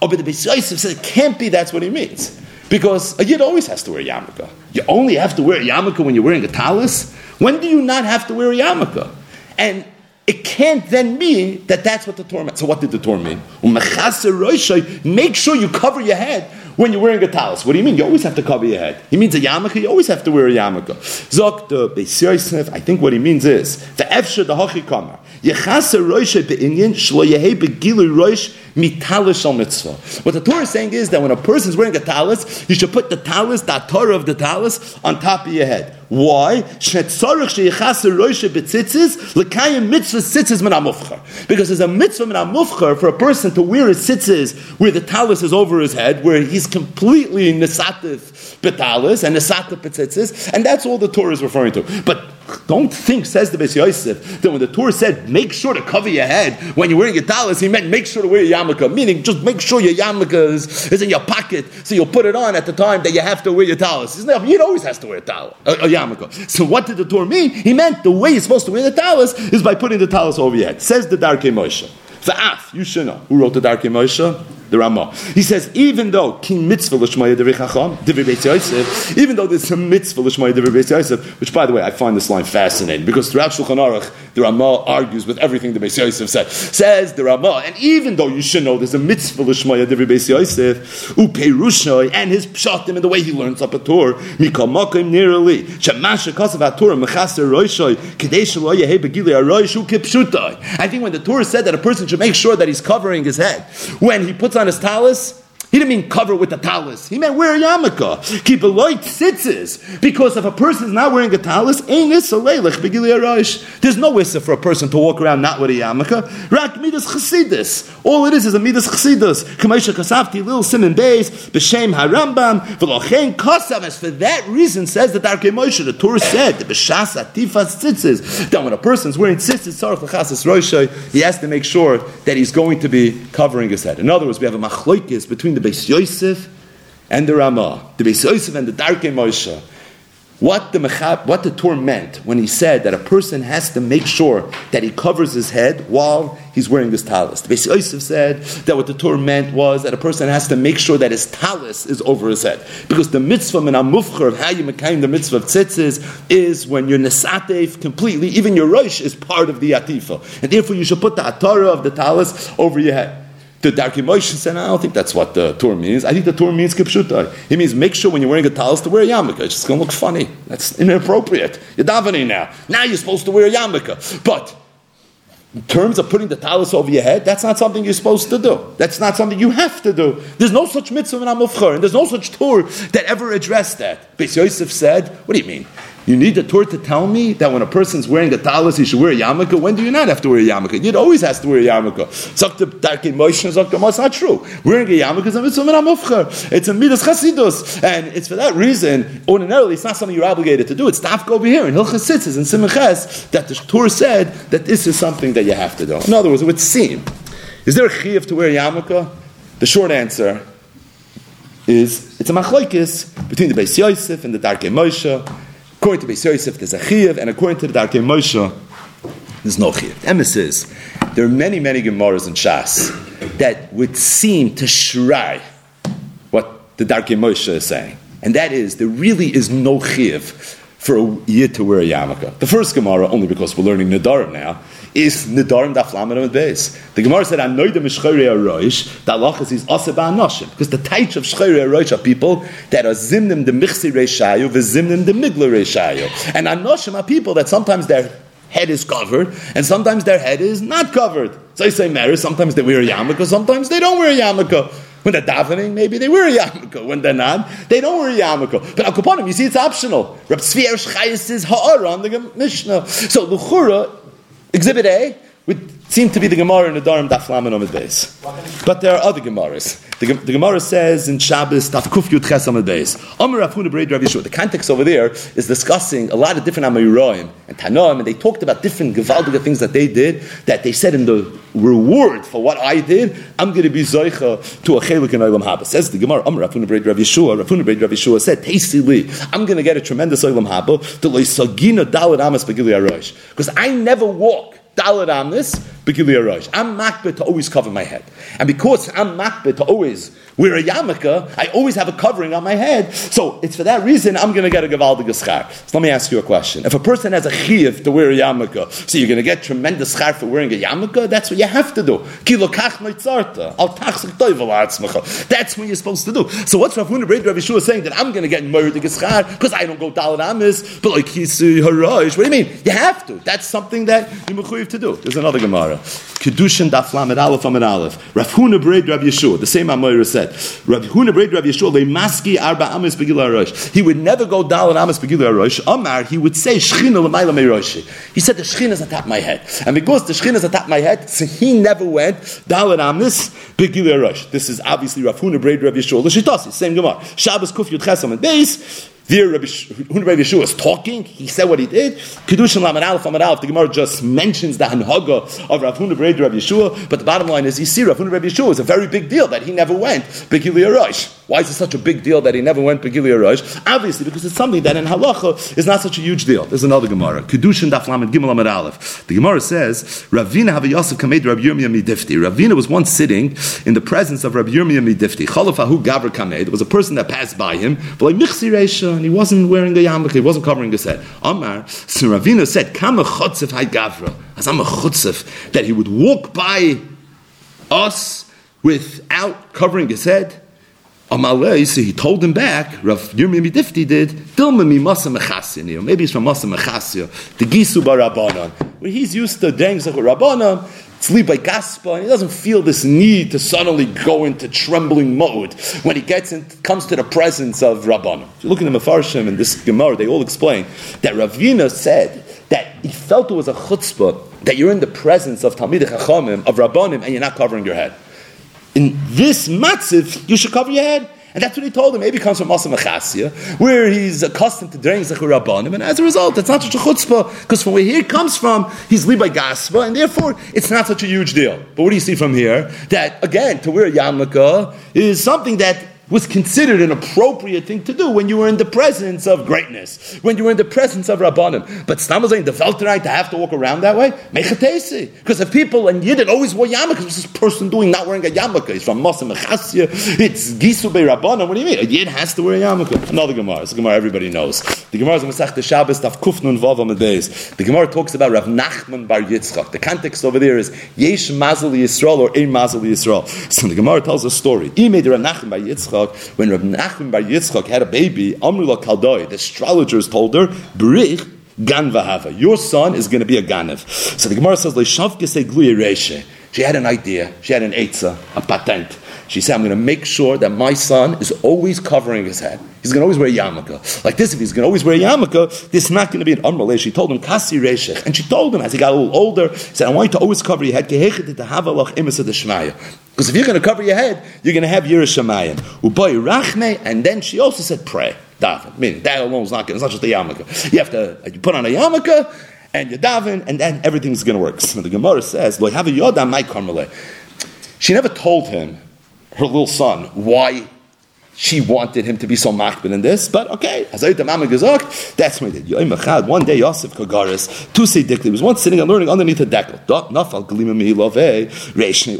Oh, but the Beis Yosef says it can't be that's what he means. Because a yid always has to wear a yarmulke. You only have to wear a yarmulke when you're wearing a talis. When do you not have to wear a yarmulke? And it can't then mean that that's what the Tur meant. So what did the Tur mean? Make sure you cover your head when you're wearing a talis. What do you mean? You always have to cover your head. He means a yarmulke. You always have to wear a yarmulke. I think what he means is the efsher the hachi Yechasa roisha be'inyan shlo yehe begilu roish mitalish al mitzvah. What the Tur is saying is that when a person is wearing a talis, you should put the talis, the Torah of the talis, on top of your head. Why? Because there's a mitzvah min for a person to wear his tzitzis where the talis is over his head, where he's completely nesatif betalis and nesatif betzitzis, and that's all the Tur is referring to. But don't think, says the Beis Yosef, that when the Tur said, make sure to cover your head when you're wearing your talis, he meant make sure to wear your yarmulke, meaning just make sure your yarmulke is, is, in your pocket, so you'll put it on at the time that you have to wear your talis. He always has to wear a, towel, a, a yarmulke. So what did the Tur mean? He meant the way you're supposed to wear the talis is by putting the talis over your head. Says the Darkei Moshe. Af, you should know. Who wrote the Darkei Moshe? The Ramah. He says, even though King Mitzvah Devi Beis Yosef, even though there's a Mitzvah Lishmaya Devi Beis Yosef, which by the way, I find this line fascinating, because throughout Shulchan Aruch, the Ramah argues with everything the Beis Yosef said. Says the Ramah, and even though you should know there's a Mitzvah Lishmaya Devi Beis Yosef, Uperushai, and his Pshatim, and the way he learns up a Torah, Mikal Makim Nirali, Shemasha Kasav Tur, Mechaser Roishai, Kadesh Lo Yehe Begili Aroish, Ukipshutai. I think when the Tur said that a person should make sure that he's covering his head, when he puts on his talis, he didn't mean cover with the talis. He meant wear a yarmulke. Keep a light sitzes. Because if a person is not wearing a talis, ain't There's no issa for a person to walk around not with a yarmulke. Rak midas. All it is is a midas chasidus. Kamesha kasafti lil simon beis b'shem harambam v'lochein kasav. As for that reason, says the Darkei Moshe, the Tur said b'shas atifas tzitzis. That when a person is wearing tzitzis tzarich l'chasas roishay, he has to make sure that he's going to be covering his head. In other words, we have a machloikis between the Beis Yosef and the Ramah, the Beis Yosef and the Darkei Moshe. What the Mechab, what the Tur meant when he said that a person has to make sure that he covers his head while he's wearing this talis. The Beis Yosef said that what the Tur meant was that a person has to make sure that his talis is over his head. Because the mitzvah in Amufcher of how you make the mitzvah of tzitzis is when you're nesatev completely, even your rosh is part of the atifa. And therefore you should put the atara of the talis over your head. The Darkei Moshe said, I don't think that's what the Tur means. I think the Tur means kipshuta. It means make sure when you're wearing a talis to wear a yarmulke. It's just going to look funny. That's inappropriate. You're davening now. Now you're supposed to wear a yarmulke. But in terms of putting the talis over your head, that's not something you're supposed to do. That's not something you have to do. There's no such mitzvah in Amufchar, and there's no such Torah that ever addressed that. Beis Yosef said, What do you mean? You need the Tur to tell me that when a person's wearing a talis, he should wear a yarmulke. When do you not have to wear a yarmulke? You'd always has to wear a yarmulke. It's not true. Wearing a yarmulke is a mitzvah It's a midas chasidus, and it's for that reason. Ordinarily, it's not something you're obligated to do. It's tafka over here in Hilchas Sitzes and Simches that the Tur said that this is something that you have to do. In other words, it would seem. Is there a chiyuv to wear a yarmulke? The short answer is it's a machlokes between the Beis Yosef and the Darkei Moshe. According to Beis Yosef, there's a chiyuv, and according to the Darkei Moshe, there's no chiyuv. Emes is, there are many, many Gemaras and Shas that would seem to shrai what the Darkei Moshe is saying. And that is, there really is no chiyuv for a year to wear a yarmulke. The first Gemara, only because we're learning Nedarim now, is Nedarim Daf Lamed Beis. The Gemara said, "Anoida Mishchorei Aroish." The halachas is Aseba Anoshim, because the taich of Shchorei Aroish are people that are Zimnim the Michsi Reishayu, Zimnim the Migla Reishayu, and Anoshim are people that sometimes their head is covered, and sometimes their head is not covered. So I say matter. Sometimes they wear a yarmulke, sometimes they don't wear a yarmulke. When they're davening, maybe they wear a yarmulke. When they're not, they don't wear a yarmulke. But al you see, it's optional. Rab Tzvi is ha'ara on the Mishnah. So Luchura Exhibit A would seem to be the Gemara in the Dharam Daf Laman Omid Beis. But there are other Gemaras. The, the Gemara says in Shabbos Daf Kuf Yud Ches Omid Beis. Omer Rafuna Bereid Rav Yeshua. The context over there is discussing a lot of different Amiroim and Tanoim, and they talked about different Gevaldiga things that they did. That they said in the reward for what I did, I'm going to be Zoicha to a Chelik in Olam Haba. Says the Gemara Omer Rafuna Bereid Rav Yeshua. Rafuna Bereid Rav Yeshua said, Tasty I'm going to get a tremendous Olam Haba to Loisagina Dalit Amas Begili Arosh because I never walk Dalit Amas Rosh. I'm makbid to always cover my head. And because I'm makbid to always wear a yarmulke, I always have a covering on my head. So it's for that reason I'm going to get a gavaldig schar. So let me ask you a question. If a person has a chiv to wear a yarmulke, so you're going to get tremendous schar for wearing a yarmulke, that's what you have to do. That's what you're supposed to do. So what's Rav Huna Rav Yeshua saying that I'm going to get murdered schar because I don't go dalad amis, but like kisu harash. What do you mean? You have to. That's something that you're to do. There's another Gemara. Kedushin daf lamed aleph amid aleph. Rav Huna Breder Rav Yeshua. The same Amoira said. Rav Huna Breder Rav Yeshua maski arba amis begil rosh. He would never go dalad amis begil rosh. Amar he would say shchina l'mayla meiroshi. He said the shchina is atop my head, and because the shchina is atop my head, so he never went dalad amis begil rosh. This is obviously Rav Huna Breder Rav Yeshua. L'shitasi same Gemara. Shabbos kuf yud chesam and base. There, Rabbi Yeshua is talking. He said what he did. Kedushin Lamed Aleph Amad Aleph. The Gemara just mentions the Hanhaga of Rav Huna Rabbi Yeshua. But the bottom line is, you see, Rav Huna Rabbi Yeshua is a very big deal that he never went Begilia Rosh. Why is it such a big deal that he never went Begilia Rosh? Obviously, because it's something that in Halacha is not such a huge deal. There's another Gemara. Kedushin Daf Lamed Gimel Amad Aleph. The Gemara says, Ravina Havi Yosef Kamed Rabbi Yirmiyah Midifti. Ravina was once sitting in the presence of Rabbi Yirmiyah Midifti. Chalafahu Gavra Kamed. There was a person that passed by him. But like Michsi Reisha, and he wasn't wearing a yarmulke, he wasn't covering his head. Amar, so Ravina said, Kama chotzef hay gavra, as I'm a chutzef, that he would walk by us without covering his head. Amalei, so he told him back, Rav Yirmi Midifti did, Dilma mi masa mechasin, maybe it's from masa mechasya, the gisu barabanan, where he's used to doing like rabbanan, sleep by gaspa, and he doesn't feel this need to suddenly go into trembling mode when he gets in, comes to the presence of Rabbanim. If you look in the Mefarshim and this Gemara, they all explain that Ravina said that he felt it was a chutzpah that you're in the presence of Talmid Chachamim, of Rabbanim, and you're not covering your head. In this matziv, you should cover your head. And that's what he told him. Maybe it comes from Masa Machasya, where he's accustomed to drink Zechur and as a result, it's not such a chutzpah, because from where he comes from, he's Libai Gaspa, and therefore, it's not such a huge deal. But what do you see from here? That, again, to wear a yarmulke is something that was considered an appropriate thing to do when you were in the presence of greatness, when you were in the presence of Rabbanim. But Stamazayim, the Velterite, to have to walk around that way, mechatesi. Because if people and Yidden always wore yarmulke, what's this person doing not wearing a yarmulke? He's from Masa Mechasya, it's Gisu Be Rabbanim. What do you mean? A Yid has to wear a yarmulke. Another Gemara. It's a Gemara everybody knows. The Gemara is Masech the Shabbos, Daf Kufnun Vav Beis. The Gemara talks about Rav Nachman Bar Yitzchak. The context over there is Yesh Mazel Yisrael or Ein Mazel Yisrael. So the Gemara tells a story. Made Rav Nachman Bar Yitzchak Yitzchak, when Rabbi Nachman Bar Yitzchak had a baby, Amrula Kaldoi, the astrologers told her, Brich Gan your son is going to be a Ganev. So the Gemara says, She had an idea, she had an Eitzah, a patent. She said, I'm going to make sure that my son is always covering his head. He's going to always wear a yarmulke. Like this, if he's going to always wear a yarmulke, this is not going to be an unrelated. She told him, Kasi Reshech. And she told him, as he got a little older, she said, I want you to always cover your head. Because if you're going to cover your head, you're going to have Yerushamayim. Uboy Rachme, and then she also said, pray. Daven. Meaning, that alone is not good. It's not just a yarmulke. You have to you put on a yarmulke, and you daven, and then everything's going to work. So the Gemara says, Lo have a yoda my She never told him her little son why she wanted him to be so makbid in this, but okay, that's what he did. One day, Yosef Kagaris, say Dikli, was once sitting and learning underneath a decal.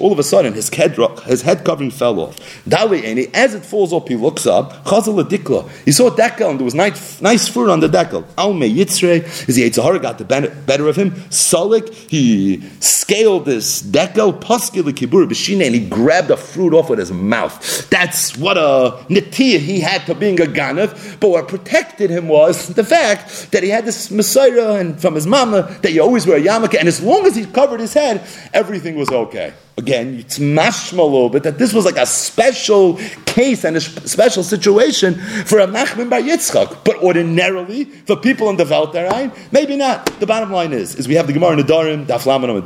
All of a sudden, his head, his head covering fell off. As it falls off, he looks up. He saw a decal and there was nice, nice fruit on the decal. Alme Yitzre, his Yitzhahara got the better of him. Salik, he scaled this decal, Paskil Kibur Bashine, and he grabbed a fruit off with his mouth. That's what a netiyah he had to being a ganav, but what protected him was the fact that he had this messiah and from his mama that you always wear a yarmulke, and as long as he covered his head, everything was okay. Again, it's mashma a little bit that this was like a special case and a special situation for a Nachman Bar Yitzchak. But ordinarily, for people in the Velterein, maybe not. The bottom line is, is we have the Gemara in the Darim, Daf Lamanam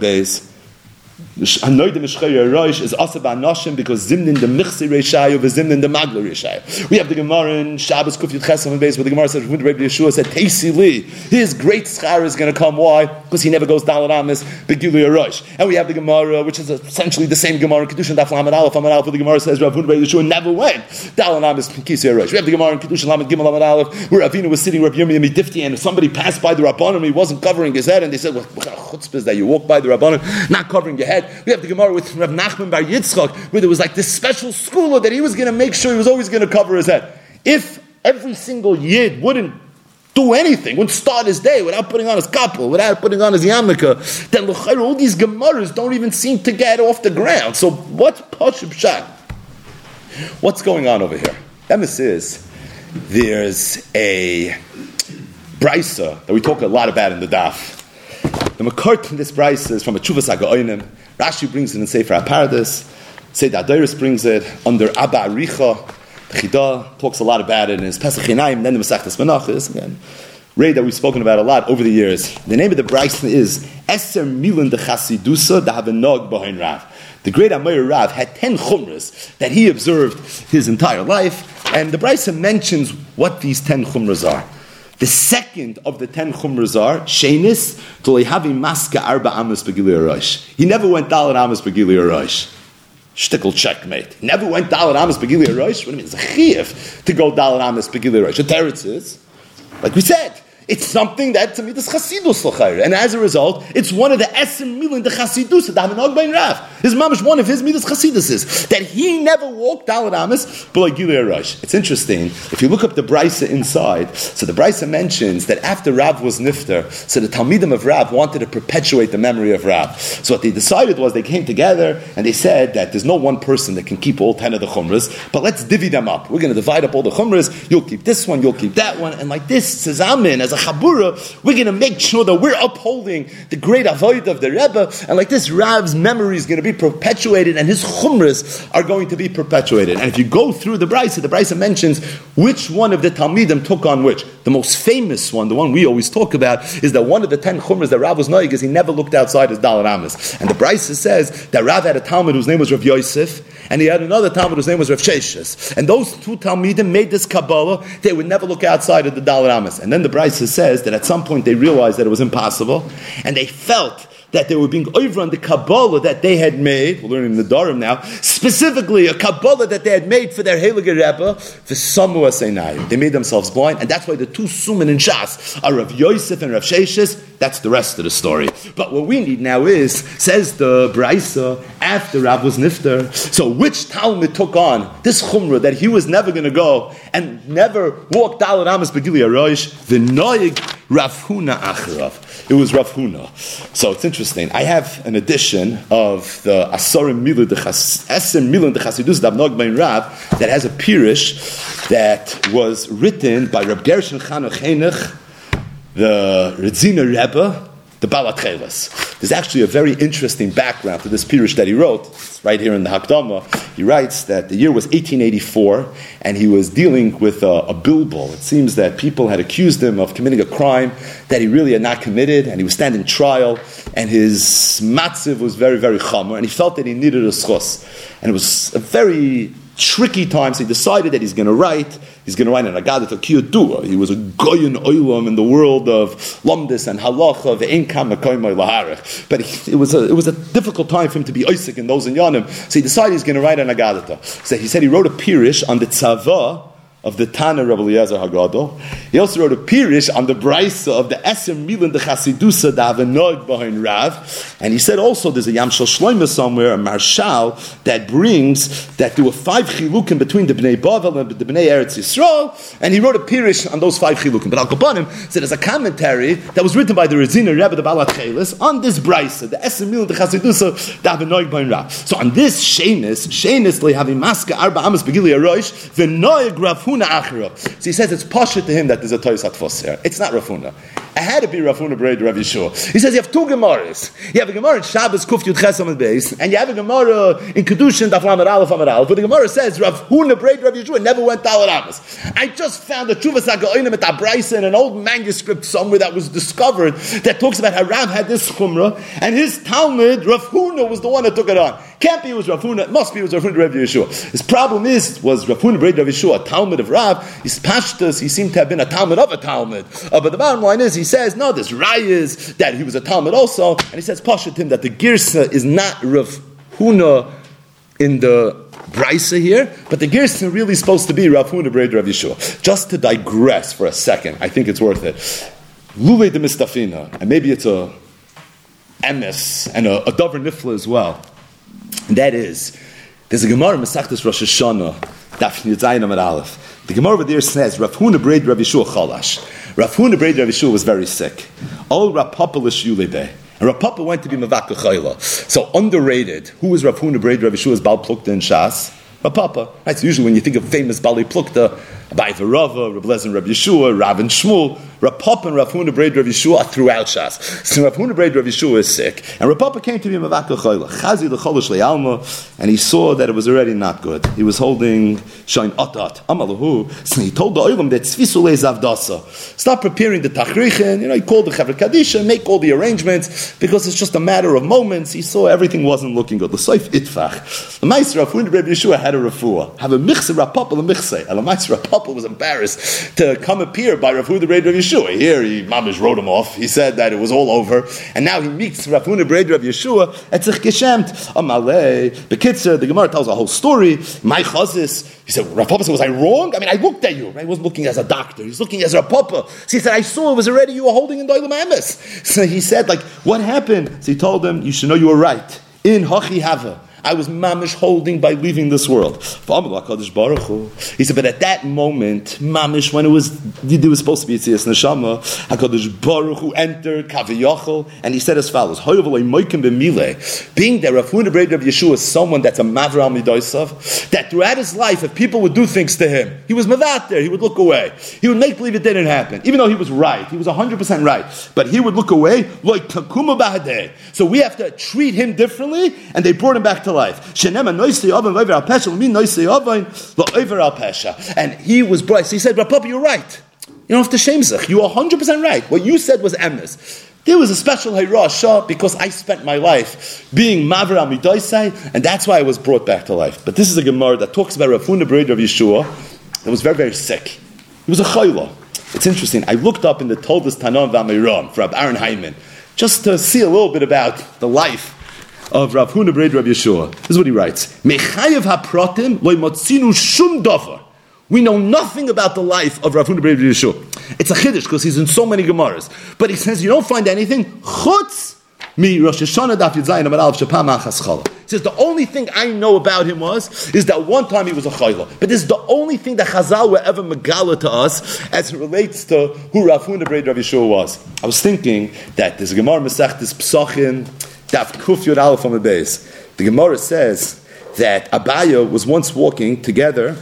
base. Hanoidim Mishchaya Rosh is also by Noshim because Zimnin the Michsi Reshayu Zimnin the Magla Reshayu. We have the Gemara in Shabbos Kufyut Chesam and Beis where the Gemara says, Rabbi Yeshua said, Tasi Li, his great schar is going to come. Why? Because he never goes Dalat Amis, Begili Rosh. And we have the Gemara, which is essentially the same Gemara in Kedushin Daf Lamed Aleph, Lamed Aleph, the Gemara says, Rav Rabbi Yeshua never went Dalat Amis, Kisi Rosh. We have the Gemara in Kedushin Lamed Gimel Lamed Aleph, where Avinu was sitting Rabbi Yirmiyah Midifti, and somebody passed by the Rabbanim, he wasn't covering his head, and they said, what, what kind of chutzpah is that you walk by the Rabbanim, not covering your head. We have the Gemara with Rav Nachman Bar Yitzchak, where there was like this special school that he was going to make sure he was always going to cover his head. If every single yid wouldn't do anything, wouldn't start his day without putting on his kapel, without putting on his yarmulke, then all these Gemaras don't even seem to get off the ground. So what's Pashib Shak? What's going on over here? Emes is there's a braisa that we talk a lot about in the daf. The makart in this braisa is from a Chuvas Agaoinim. Rashi brings it in Sefer HaParadis. Seder Hadoros brings it under Abba Aricha. Chida talks a lot about it in his Pesach Einayim, then the Masechtas Menachos. Again, Ray that we've spoken about a lot over the years. The name of the braisa is Eser Milan de Chasidusa da Havenog Behind Rav. The great Amir Rav had ten chumras that he observed his entire life, and the braisa mentions what these ten chumras are. The second of the ten chumras are shenis tolehavi maska arba amas begili rosh. He never went dalat amas begili rosh. Shtickle checkmate. Never went dalat amas begili rosh. What do you mean? It's a chiyuv to go dalat amas begili rosh. The teretz is, like we said, it's something that to me is chasidus l'chayr, and as a result, it's one of the esim milin the chasidus that Hamanag ben Rav. His mamish one of his midas chasidus is that he never walked down Amis, but like. It's interesting if you look up the braisa inside. So the braisa mentions that after Rav was nifter, so the talmidim of Rav wanted to perpetuate the memory of Rav. So what they decided was they came together and they said that there's no one person that can keep all ten of the chumras, but let's divvy them up. We're going to divide up all the chumras. You'll keep this one, you'll keep that one, and like this says Amin as a chabura, we're going to make sure that we're upholding the great avoid of the Rebbe, and like this, Rav's memory is going to be perpetuated, and his chumras are going to be perpetuated. And if you go through the Braisa, the Braisa mentions which one of the Talmidim took on which. The most famous one, the one we always talk about, is that one of the ten chumras that Rav was knowing is he never looked outside his Amas. And the Braisa says that Rav had a Talmud whose name was Rav Yosef, and he had another Talmud whose name was Rav Sheshes. And those two Talmidim made this Kabbalah, they would never look outside of the Amas. And then the Braisa says that at some point they realized that it was impossible, and they felt that they were being over on the Kabbalah that they had made, we're learning the Dharam now, specifically a Kabbalah that they had made for their Heilige Rebbe, for Samu Aseinayim. They made themselves blind, and that's why the two Suman and Shas are Rav Yosef and Rav Sheshes. That's the rest of the story. But what we need now is, says the Braisa, after Rav was Nifter, so which Talmud took on this Chumrah that he was never going to go and never walked out of Amos Begilia Rosh, the Noig Rav Huna Acharav. It was Rav Huna. So it's interesting. I have an edition of the Asarim Milah de Esim Milah de Chasidus Davnog Ben Rav that has a pirish that was written by Rab Gershon Chanuch the Radziner Rebbe, the Balatcheles. There's actually a very interesting background to this Pirush that he wrote. It's right here in the Hakdama. He writes that the year was 1884, and he was dealing with a, a bilbo. It seems that people had accused him of committing a crime that he really had not committed, and he was standing trial, and his matziv was very, very chamer, and he felt that he needed a schos. And it was a very tricky times. he decided that he's going to write. He's going to write an Agadah Kiyodua. He was a goyin oilam in the world of lumdis and halacha of einkam laharech. But it was a it was a difficult time for him to be Isaac in those in Yanim. So he decided he's going to write an Agadah. So he said he wrote a pirish on the tzava of the Tana Rabbi Eliezer Haggadah. He also wrote a pirish on the Braisa of the Eser Milan the Chasidusa Avanog behind Rav. And he said also there's a Yamshel Shloima somewhere, a Marshal, that brings that there were five chilukim between the Bnei Bavel and the Bnei Eretz Yisrael. And he wrote a pirish on those five chilukim. But Al Kabanim said there's a commentary that was written by the Rezina Rebbe, the Balat Chelis, on this Braisa, the Eser Milan the Chasidusa the Avanog behind Rav. So on this Shenis, Shenis lehavim maska arba amas begili aroish, the Rav Rafuna Achra. So he says it's posher to him that there's a Toys Atfos here. It's not Rafuna. It had to be Rav Huna Breder Rav Yeshua. He says you have two Gemaras. You have a Gemara in Shabbos Kuf Yud Ches Amid Beis, and you have a Gemara in Kedushin Daf Lamed Aleph Amid Aleph. But the Gemara says Rav Huna Breder Rav Yeshua never went to Amos. I just found the Chuvas Hagaonim at Abraisa in an old manuscript somewhere that was discovered that talks about how Rav had this Chumrah, and his Talmud Rav Huna was the one that took it on. Can't be it was Rav Huna. It must be it was Huna Rav Yeshua. His problem is was Rav Huna Breder Rav Yeshua a Talmud of Rav? He's Pashtus. He seemed to have been a Talmud of a Talmud. Uh, but the bottom line is he says no. There's rayas that he was a Talmud also, and he says Pashatim that the Girsa is not Rav Huna in the Braisa here, but the Gerson really supposed to be Rav Huna Breder Rav Yeshua. Just to digress for a second, I think it's worth it. Lule de Mistafina, and maybe it's a emes and a, a Dover Nifla as well. And that is, there's a Gemara Masachtas Rosh Hashanah, Daf Yudzayin Amar Aleph. The Gemara over there says, Rav Huna Breder Rav Yeshua Chalash. Rav Huna Breder Rav Yeshua was very sick. All Rav Papa Yulebe. And Rav Papa went to be Chayla. So underrated. Who was Rav Huna Braid Rav Yeshua's Bal Plukta in Shas? Rav Papa. Right, so usually when you think of famous Bali Plukta, Abai Rava, Rav Lezen Rav Yeshua, Rav and Shmuel, Rav Papa and Rav Huna Braid Rav Yeshua are throughout Shas. So Rav Huna Braid Rav Yeshua is sick. And Rav Papa came to be Mavaka Chayla. Chazi the Cholish Lealma, and he saw that it was already not good. He was holding Shain Atat, Amalahu. So he told the Oilam that Tzvisule Zavdasa. Stop preparing the Tachrichin. You know, he called the Chaver Kadisha, make all the arrangements, because it's just a matter of moments. He saw everything wasn't looking good. The Itfach. The Meister Rav Huna Braid Yeshua had a refuah. Have a Michse Rav Papa, the Michse. The Rav Papa was embarrassed to come appear by Rav Huna Braid Rav Yeshua. Here, he mamish wrote him off. He said that it was all over, and now he meets Rav Huna Breder of Yeshua at Zich Geshemt. Amalei, Bekitzer, the Gemara tells a whole story. My chazis. He said, Rav Papa said, was I wrong? I mean, I looked at you. I wasn't looking as a doctor. He's looking as Rav Papa. So he said, I saw it was already you were holding in Doilam Amis. So he said, like, what happened? So he told him, you should know you were right. In Hachi Hava. I was mamish holding by leaving this world. He said, but at that moment, mamish, when it was it was supposed to be Yitzias Neshama, Hakadosh Baruch Hu entered Kaviyachol, and he said as follows: Being that Rav Huna of Yeshua is someone that's a Mavra Midoisav, that throughout his life, if people would do things to him, he was mavat there. He would look away. He would make believe it didn't happen, even though he was right. He was hundred percent right, but he would look away like Takuma Bahadeh. So we have to treat him differently, and they brought him back to life. And he was bright. So he said, Papa, you're right. You don't have to shame zich. You are 100% right. What you said was emes. There was a special Hayrasha because I spent my life being Maver Amidaisai, and that's why I was brought back to life. But this is a Gemara that talks about Rafuna Breed of Yeshua that was very, very sick. He was a Chayla. It's interesting. I looked up in the Toldas Tanon Vamiram Rab Aaron Hyman just to see a little bit about the life of Rav Huna Breid Rav Yeshua. This is what he writes: Mechayev hapratim loy motzinu shum davar. We know nothing about the life of Rav Huna Breid Rav Yeshua. It's a chiddush because he's in so many gemaras. But he says you don't find anything chutz me Rosh Hashanah Daf Yitzayin Amar Alf Shapam Achas Chala. He says the only thing I know about him was is that one time he was a chayla. But this is the only thing that Chazal were ever megala to us as it relates to who Rav Huna Breid Rav Yeshua was. I was thinking that this Gemara Masechtas Psachim Daf Kuf Aleph on the base. The Gemara says that Abaya was once walking together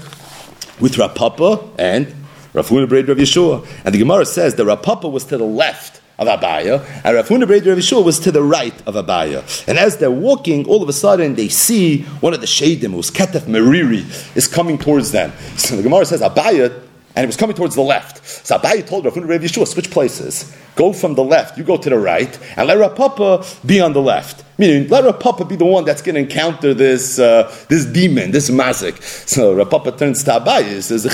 with Rapapa and Rafuna Braid Rav Yeshua. And the Gemara says that Rapapa was to the left of Abaya, and Rafuna Braid Rav Yeshua was to the right of Abaya. And as they're walking, all of a sudden they see one of the Shadim, who's Ketef Meriri, is coming towards them. So the Gemara says Abaya and it was coming towards the left. So Abayi told Rav Rav Yeshua, switch places. Go from the left, you go to the right, and let Rav Papa be on the left. Meaning, let Rav Papa be the one that's going to encounter this uh, this demon, this mazik. So Rav Papa turns to Abayi and says,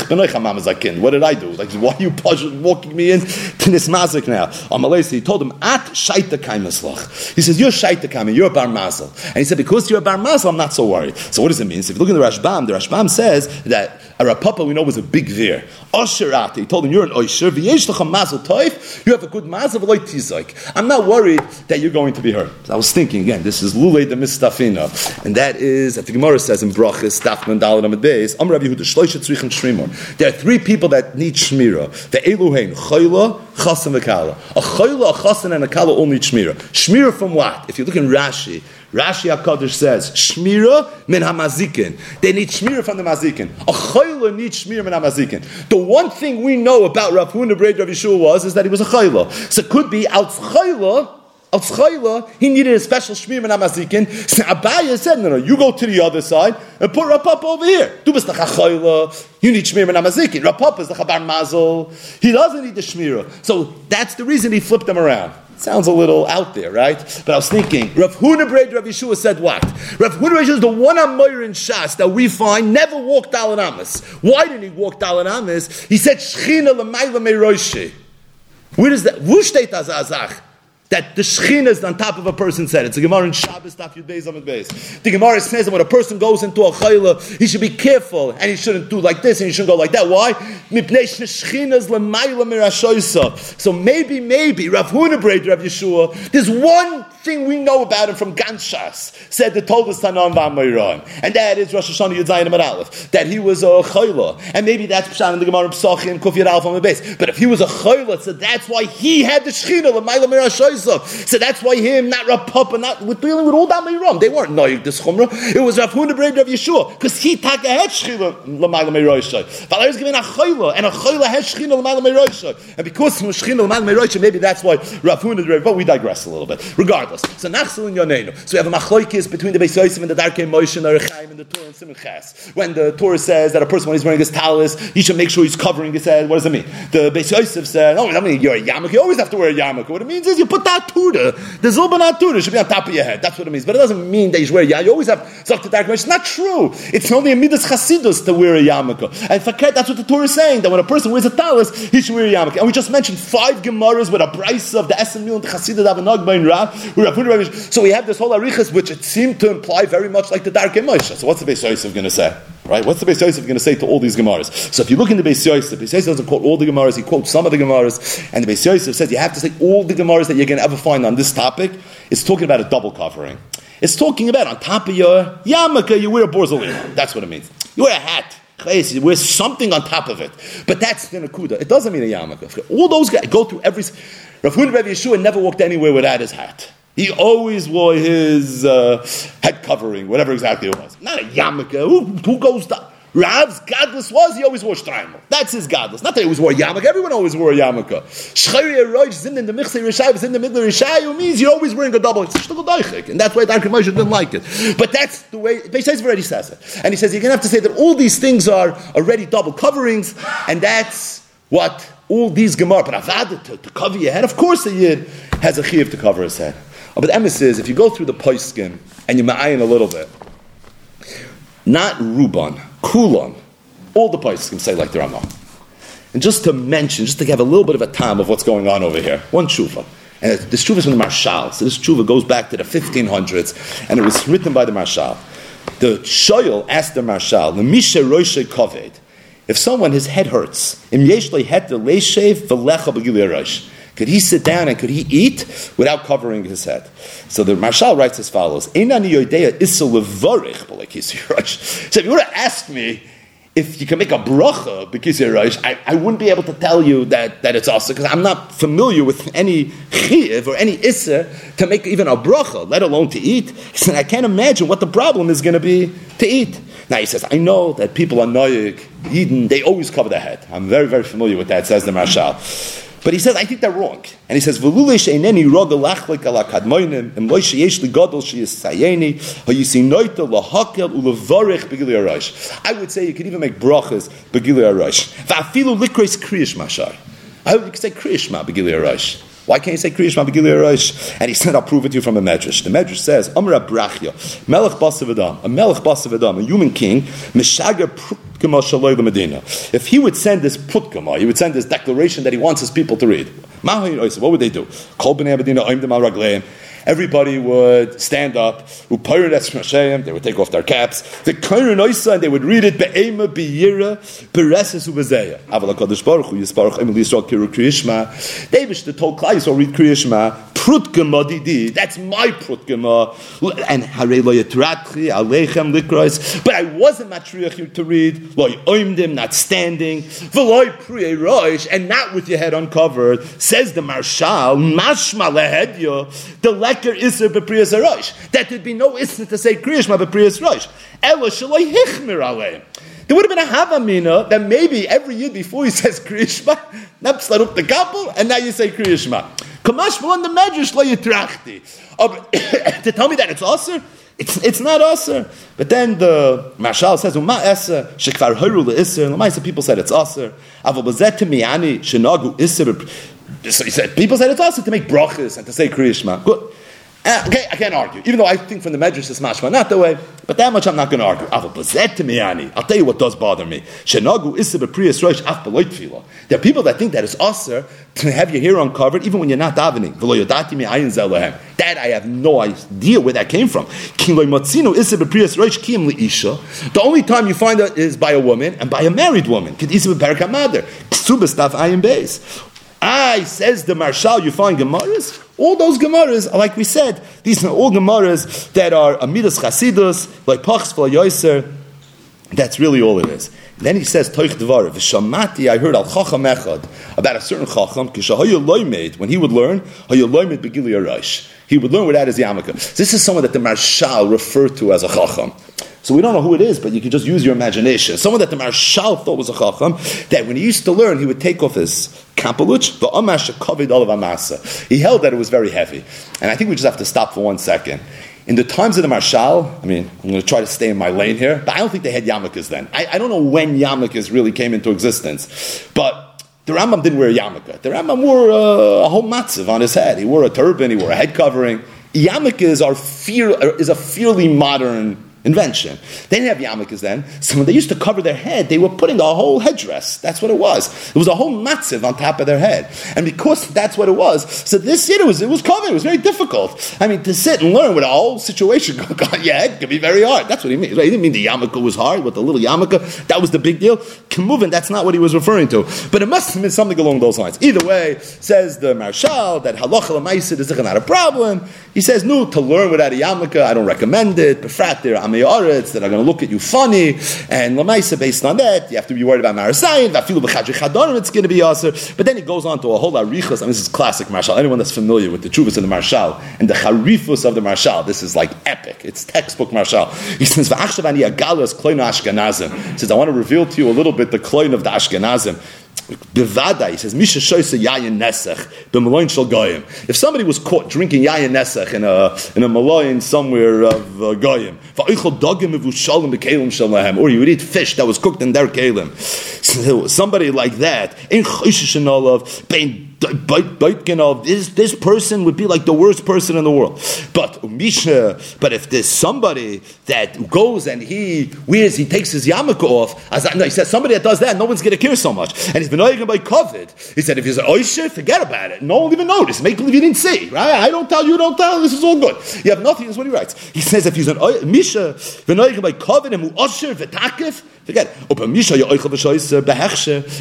What did I do? Like, why are you walking me into this mazik now? Amalei, he told him, At shaita kaimaslach. He says, You're shaita kaim, you're a bar mazel. And he said, Because you're a bar mazel, I'm not so worried. So what does it mean? So if you look in the Rashbam, the Rashbam says that a Rav Papa we know was a big veer. Osherati, he told him, You're an Osher, v'yesh mazel toif, you have a good mazel, I'm not worried that you're going to be hurt. So I was thinking, again. This is Lule de Mistafina. And that is, that the Gemara says in Brachis, Dafman Dalit Amid Beis, Amr Rabbi Yehuda, Shloisha Tzrichem Shrimor. There are three people that need Shmira. The Eluhein, Chayla, Chasan, and Kala. A Chayla, a Chasan, and a Kala all need Shmira. Shmira from what? If you look in Rashi, Rashi HaKadosh says, Shmira min hamazikin. They need Shmira from the mazikin. A chayla needs Shmira min hamazikin. The one thing we know about Rav Huna Braid Rav Yeshua was, is that he was a chayla. So it could be, out chayla, Al Tzchayla, he needed a special shmir and amazikin. So Abaya said, no, no, you go to the other side and put Rapapa over here. Du bist the you need shmir and amazikin. Rapapa is the chabar mazel. He doesn't need the shmira. So that's the reason he flipped them around. Sounds a little out there, right? But I was thinking, Rav Huna Braid Rav Yeshua said what? Rav Huna Braid is the one Amoyer in Shas that we find never walked Dalan Amis. Why didn't he walk Dalan Amis? He said, Shechina l'mayla me'roishi. Where does that? Azazach that the Shechina is on top of a person's head. It's a Gemara in Shabbos, Taf Beis Amid Beis. The Gemara says that when a person goes into a chayla, he should be careful and he shouldn't do like this and he shouldn't go like that. Why? So maybe, maybe Rav Huna Braid, Rav Yeshua, there's one thing we know about him from Ganshas, said the told us Tanan V'Amayran, and that is Rosh Hashanah Yud Amar Aleph, that he was a chayla, and maybe that's Pshan in the Gemara Psachim Kufir Aleph the base. But if he was a chayla, so that's why he had the Shechina L'Mayla Mirashoisa. So that's why him, not Rav Papa, not with dealing with all that Ram. They weren't knowing this Chumrah. It was Rav Huna Brave Rav Yeshua because he taka had Shechina L'Mayla Mirashoisa. Valar was given a chayla, and a chayla has Shechina L'Mayla Mirashoisa, and because he was Shechina L'Mayla Mirashoisa, maybe that's why Rav Huna. But we digress a little bit. Regardless. So Nachsul and Yonenu. So we have a machloikis between the Beis Yosef and the Darkei Moshe and the Rechaim and the Tur and Simon Ches. When the Tur says that a person when he's wearing his talis, he should make sure he's covering his head. What does it mean? The Beis Yosef said, "Oh, I mean you're a yarmulke. You always have to wear a yarmulke. What it means is you put that tuda. The zilban tuda should be on top of your head. That's what it means. But it doesn't mean that you should wear a yarmulke. You always have Moshe. It's not true. It's only a midas chasidus to wear a yarmulke. And fakir, that's what the Tur is saying. That when a person wears a talis, he should wear a yarmulke. And we just mentioned five gemaras with a price of the Essen and the Chasidah Avanag Bain Ra. So we have this whole arichas, which it seemed to imply very much like the Dark Moshe. So what's the Beis Yosef going to say? Right? What's the Beis Yosef going to say to all these Gemaras? So if you look in the Beis Yosef, Beis Yosef doesn't quote all the Gemaras, he quotes some of the Gemaras, and the Beis Yosef says you have to say all the Gemaras that you're going to ever find on this topic. It's talking about a double covering. It's talking about on top of your yarmulke, you wear a borzolina. That's what it means. You wear a hat. You wear something on top of it. But that's the Nakuda. It doesn't mean a yarmulke. All those guys go through every... Rav Hud Rabbi Yeshua never walked anywhere without his hat. He always wore his uh, head covering, whatever exactly it was. Not a yarmulke. Who, who goes down? Rav's godless was he always wore shtreimel. That's his godless. Not that he always wore a yarmulke. Everyone always wore a yarmulke. Shchari roish zin in the michse rishayu zin in the middle rishayu means you're always wearing a double. It's and that's why Dark Moshe didn't like it. But that's the way Beisayis already says it, and he says you're gonna have to say that all these things are already double coverings, and that's what all these gemara. But to, to cover your head, of course, a yid has a chiv to cover his head. Oh, but the emes is, if you go through the poiskin and you ma'ayin a little bit, not Ruban, Kulan, all the poiskin say like the Ramah. And just to mention, just to have a little bit of a time of what's going on over here, one tshuva. And this tshuva is from the Marshal. So this tshuva goes back to the 1500s, and it was written by the Marshal. The Shoyal asked the Marshal, the Misha Roishe Koved, if someone, his head hurts, im yeshle het v'lecha b'gilei could he sit down and could he eat without covering his head? So the Marshal writes as follows: So if you were to ask me if you can make a bracha because you're I, I wouldn't be able to tell you that, that it's also because I'm not familiar with any chiv or any issa to make even a bracha, let alone to eat. He said, I can't imagine what the problem is going to be to eat. Now he says, I know that people are noyig, Eden, they always cover their head. I'm very, very familiar with that, says the Marshal. But he says, I think they're wrong. And he says, eineni roga lachlik ala kadmoinim, is sayeni, lahakel begili arash. I would say you could even make brachas begili arash. Va'afilu likres kriyish mashar. I would say kriyish ma begili arash. Why can't you say Kriyish Mabigili Rosh? And he said, I'll prove it to you from the Medrash. The Medrash says, Amra Brachya, Melech Basavadam, a Melech Basavadam, a human king, Meshager Medina. If he would send this Putkama, he would send this declaration that he wants his people to read. What would they do? Everybody would stand up, they would take off their caps, the and they would read it, Be'ema Be'yira, Bereses Baruch Hu, Yisrael told Klai Yisrael read Kriyishma, Prutgema didi. That's my Prutgema. And Hare lo yitratchi alechem likrois. But I wasn't matriach to read lo oimdim, not standing, v'lo priye roish, and not with your head uncovered. Says the Marshal, mashma lehedya, the leker iser bepriyas roish. That there'd be no isna to say kriyashma bepriyas roish. Elo shaloi hichmir aleim. There would have been a Havamina that maybe every year before he says Kriyashma, not up the couple, and now you say Kriyashma. Kamash on the Medrash lo yitrachti. To tell me that it's Aser, it's, it's not Aser. But then the Mashal says, Uma Esa, Shekvar Horu le Isser, and the people said it's Aser. Aval Bazet Miani, Shenagu Isser. So he said, people said it's Aser to make brachas and to say Kriyashma. Good. Uh, okay, I can't argue, even though I think from the Medrash it's mashma not the way, but that much I'm not going to argue. I'll tell you what does bother me. There are people that think that it's aser to have your hair uncovered even when you're not davening. That I have no idea where that came from. The only time you find that is by a woman and by a married woman. I says the Marshal, you find Gemaras. All those Gemaras, like we said, these are all Gemaras that are Amidas Chasidus, like Pachs Yoiser. That's really all it is. Then he says, Toich Devar, Vishamati, I heard Al Chacham Echad, about a certain Chacham, Kishahayu Loimed, when he would learn, Hayu Loimed Begili Arash. He would learn without his yarmulke. This is someone that the Marshal referred to as a Chacham. So we don't know who it is, but you can just use your imagination. Someone that the Marshal thought was a Chacham, that when he used to learn, he would take off his kapeluch, the Amash Kavid Olav Amasa. He held that it was very heavy. And I think we just have to stop for one second. In the times of the Marshal, I mean, I'm going to try to stay in my lane here, but I don't think they had yarmulkes then. I, I don't know when yarmulkes really came into existence. But the Rambam didn't wear a yarmulke. The Rambam wore a, a whole matzav on his head. He wore a turban. He wore a head covering. Yarmulkes are fear, is a fairly modern invention. They didn't have yarmulkes then, so when they used to cover their head, they were putting a whole headdress. That's what it was. It was a whole matziv on top of their head. And because that's what it was, so this year it was, it was covered. It was very difficult. I mean, to sit and learn with a whole situation going on your head could be very hard. That's what he means. He didn't mean the yarmulke was hard with the little yarmulke. That was the big deal. Kemuvin, that's not what he was referring to. But it must have been something along those lines. Either way, says the Marshal that halacha is not a problem. He says, no, to learn without a yarmulke, I don't recommend it. Befrat there, that are going to look at you funny, and Lamaisa, based on that, you have to be worried about Chadorim, it's going to be Yasser. But then he goes on to a whole lot Arichas, I mean, this is classic Marshal. Anyone that's familiar with the Chuvas and the Marshal and the Harifus of the Marshal, this is like epic. It's textbook Marshal. He says. He says, I want to reveal to you a little bit the Kloin of the Ashkenazim. He says, Misha goyim. If somebody was caught drinking yayin nesach in a, in a maloyin somewhere of uh, goyim, or you would eat fish that was cooked in their kelim. So, somebody like that, in this, this person would be like the worst person in the world. But Misha, but if there's somebody that goes and he wears, he takes his yarmulke off, as no, he says somebody that does that, no one's going to care so much. And he's been arguing by COVID. He said, if he's an oisher, forget about it. No one even notice. Make believe you didn't see. Right? I don't tell you, don't tell. This is all good. You have nothing. That's what he writes. He says, if he's an Misha, by COVID and usher v'takif, forget. Oh,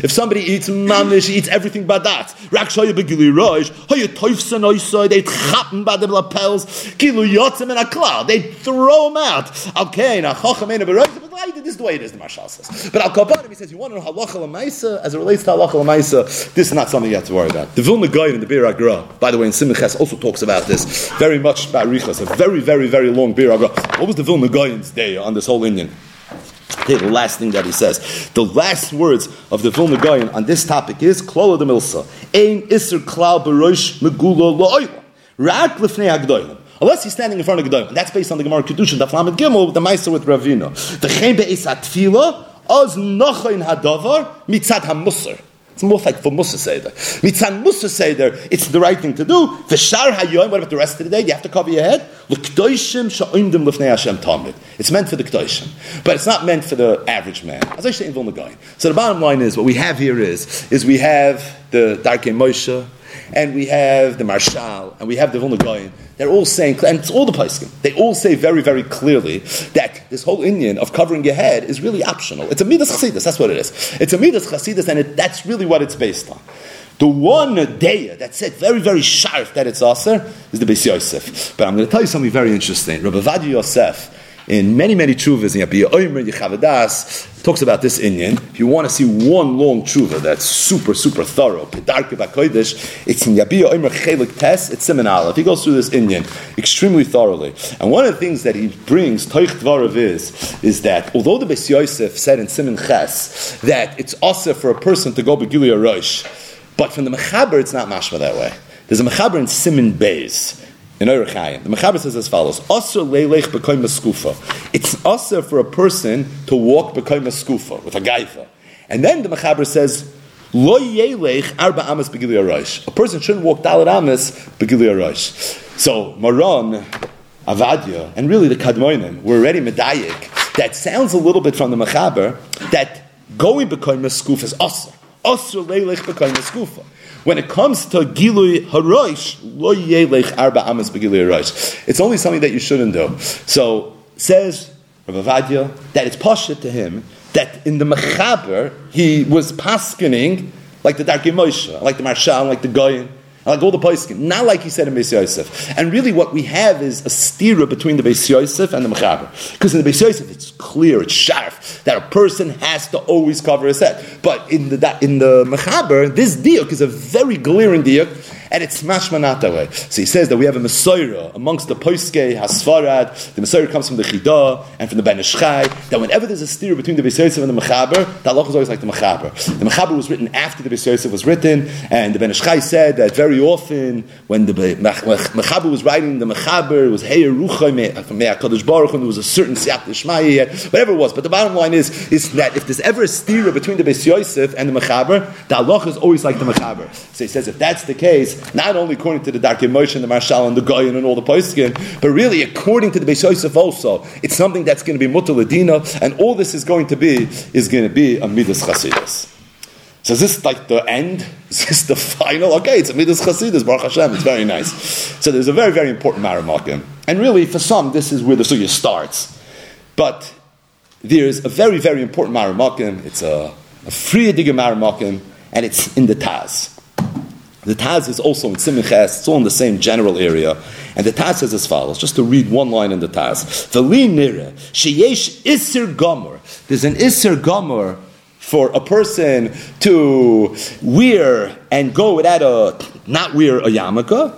if somebody eats mamish, he eats everything but that shoyu begili roish, hoyu toifsen oisoi, they chappen by the lapels, kilu yotzim in a cloud, they throw them out. Okay, now chacham ain't a but this is the way it is, the Marshal says. But Al Kabanim, he says, you want to know halacha l'maisa, as it relates to halacha l'maisa, this is not something you have to worry about. The Vilna Goyen in the Biur HaGra, by the way, in Simches also talks about this, very much about Richas, a very, very, very long Biur HaGra. What was the Vilna Goyen's day on this whole Indian? Okay, the last thing that he says. The last words of the Vilna Gaon on this topic is Klola de Milsa. Ein Isser Klau Barosh Megula Lo'oila. Rak Lefnei Agdoilim. Unless he's standing in front of Gedolim. That's based on the Gemara Kedushin, the Flamet Gimel, the Maisa with Ravina. The Chem Be'es HaTfila, Oz Nochain Hadavar, Mitzat HaMusar. It's more like for Musa Seder. Mitzan Musa Seder, it's the right thing to do. V'shar hayoim, what about the rest of the day? Do you have to cover your head? It's meant for the kdoishim. But it's not meant for the average man. So the bottom line is, what we have here is, is we have the Darkei Moshe, and we have the Marshal, and we have the Vilna. They're all saying, and it's all the Paiskim, they all say very, very clearly that this whole Indian of covering your head is really optional. It's a Midas Chasidus, that's what it is. It's a Midas Chasidus, and it, that's really what it's based on. The one day that said very, very sharp that it's Aser is the Beis Yosef. But I'm going to tell you something very interesting. Rav Ovadia Yosef, in many, many chuvas, in Yabiya Omer, Yechaveh Daas, talks about this Indian. If you want to see one long chuva that's super, super thorough, Kedarke Bakoidish, it's in Yabiya Chelik Tes, it's Simon Aleph. He goes through this Indian extremely thoroughly. And one of the things that he brings, Toich Dvarav is, is that although the Beis Yosef said in Simon Ches that it's also for a person to go Begilia Rosh, but from the Mechaber, it's not mashma that way. There's a Mechaber in Simon Beis. In Orach Chaim. The Mechaber says as follows: Asr leilech b'koy maskufa. It's asr for a person to walk b'koy maskufa with a gaifa. And then the Mechaber says, Lo yelech arba amas begili rosh. A person shouldn't walk dalat amas begili rosh. So Maran, Avadia, and really the Kadmoinim were already medayik. That sounds a little bit from the Mechaber that going b'koy maskufa is asr. When it comes to Gilui Harosh, lo arba amas. It's only something that you shouldn't do. So says Rav Avadia that it's poshut to him that in the Mechaber he was paskening like the Darkei Moshe, like the Marshal, like the Goyin like all the poskim, not like he said in Beis Yosef. And really, what we have is a stira between the Beis Yosef and the Mechaber. Because in the Beis Yosef, it's clear, it's sharp that a person has to always cover his head. But in the in the Mechaber, this diuk is a very glaring diuk and it's mashma not that way. So he says that we have a Messiah amongst the Poiske, Hasfarad, the Messiah comes from the Chidah and from the Ben that whenever there's a steer between the Beis Yosef and the Mechaber, the Allah is always like the Mechaber. The Mechaber was written after the Beis Yosef was written, and the Ben said that very often when the Mechaber was writing the Mechaber, it was Hey Ruchay Me HaKadosh Baruch and there was a certain Siyat Ishmael, whatever it was. But the bottom line is, is that if there's ever a steer between the Beis Yosef and the Mechaber, the Allah is always like the Mechaber. So he says if that's the case, not only according to the Darkei Moshe and the Marshal and the Goyen and all the Poskin, but really according to the Beis Yosef also. It's something that's going to be Mutal and all this is going to be is going to be a Midas Chasidus. So is this like the end? Is this the final? Okay, it's a Midas Chasidus, Baruch Hashem, it's very nice. So there's a very, very important Maramakim. And really, for some, this is where the Sugya starts. But there's a very, very important Maramakim. It's a, a Friedige Maramakim, and it's in the Taz. The Taz is also in Simches, it's all in the same general area. And the Taz says as follows, just to read one line in the Taz. There's an isir gomer for a person to wear and go without a, not wear a yarmulke,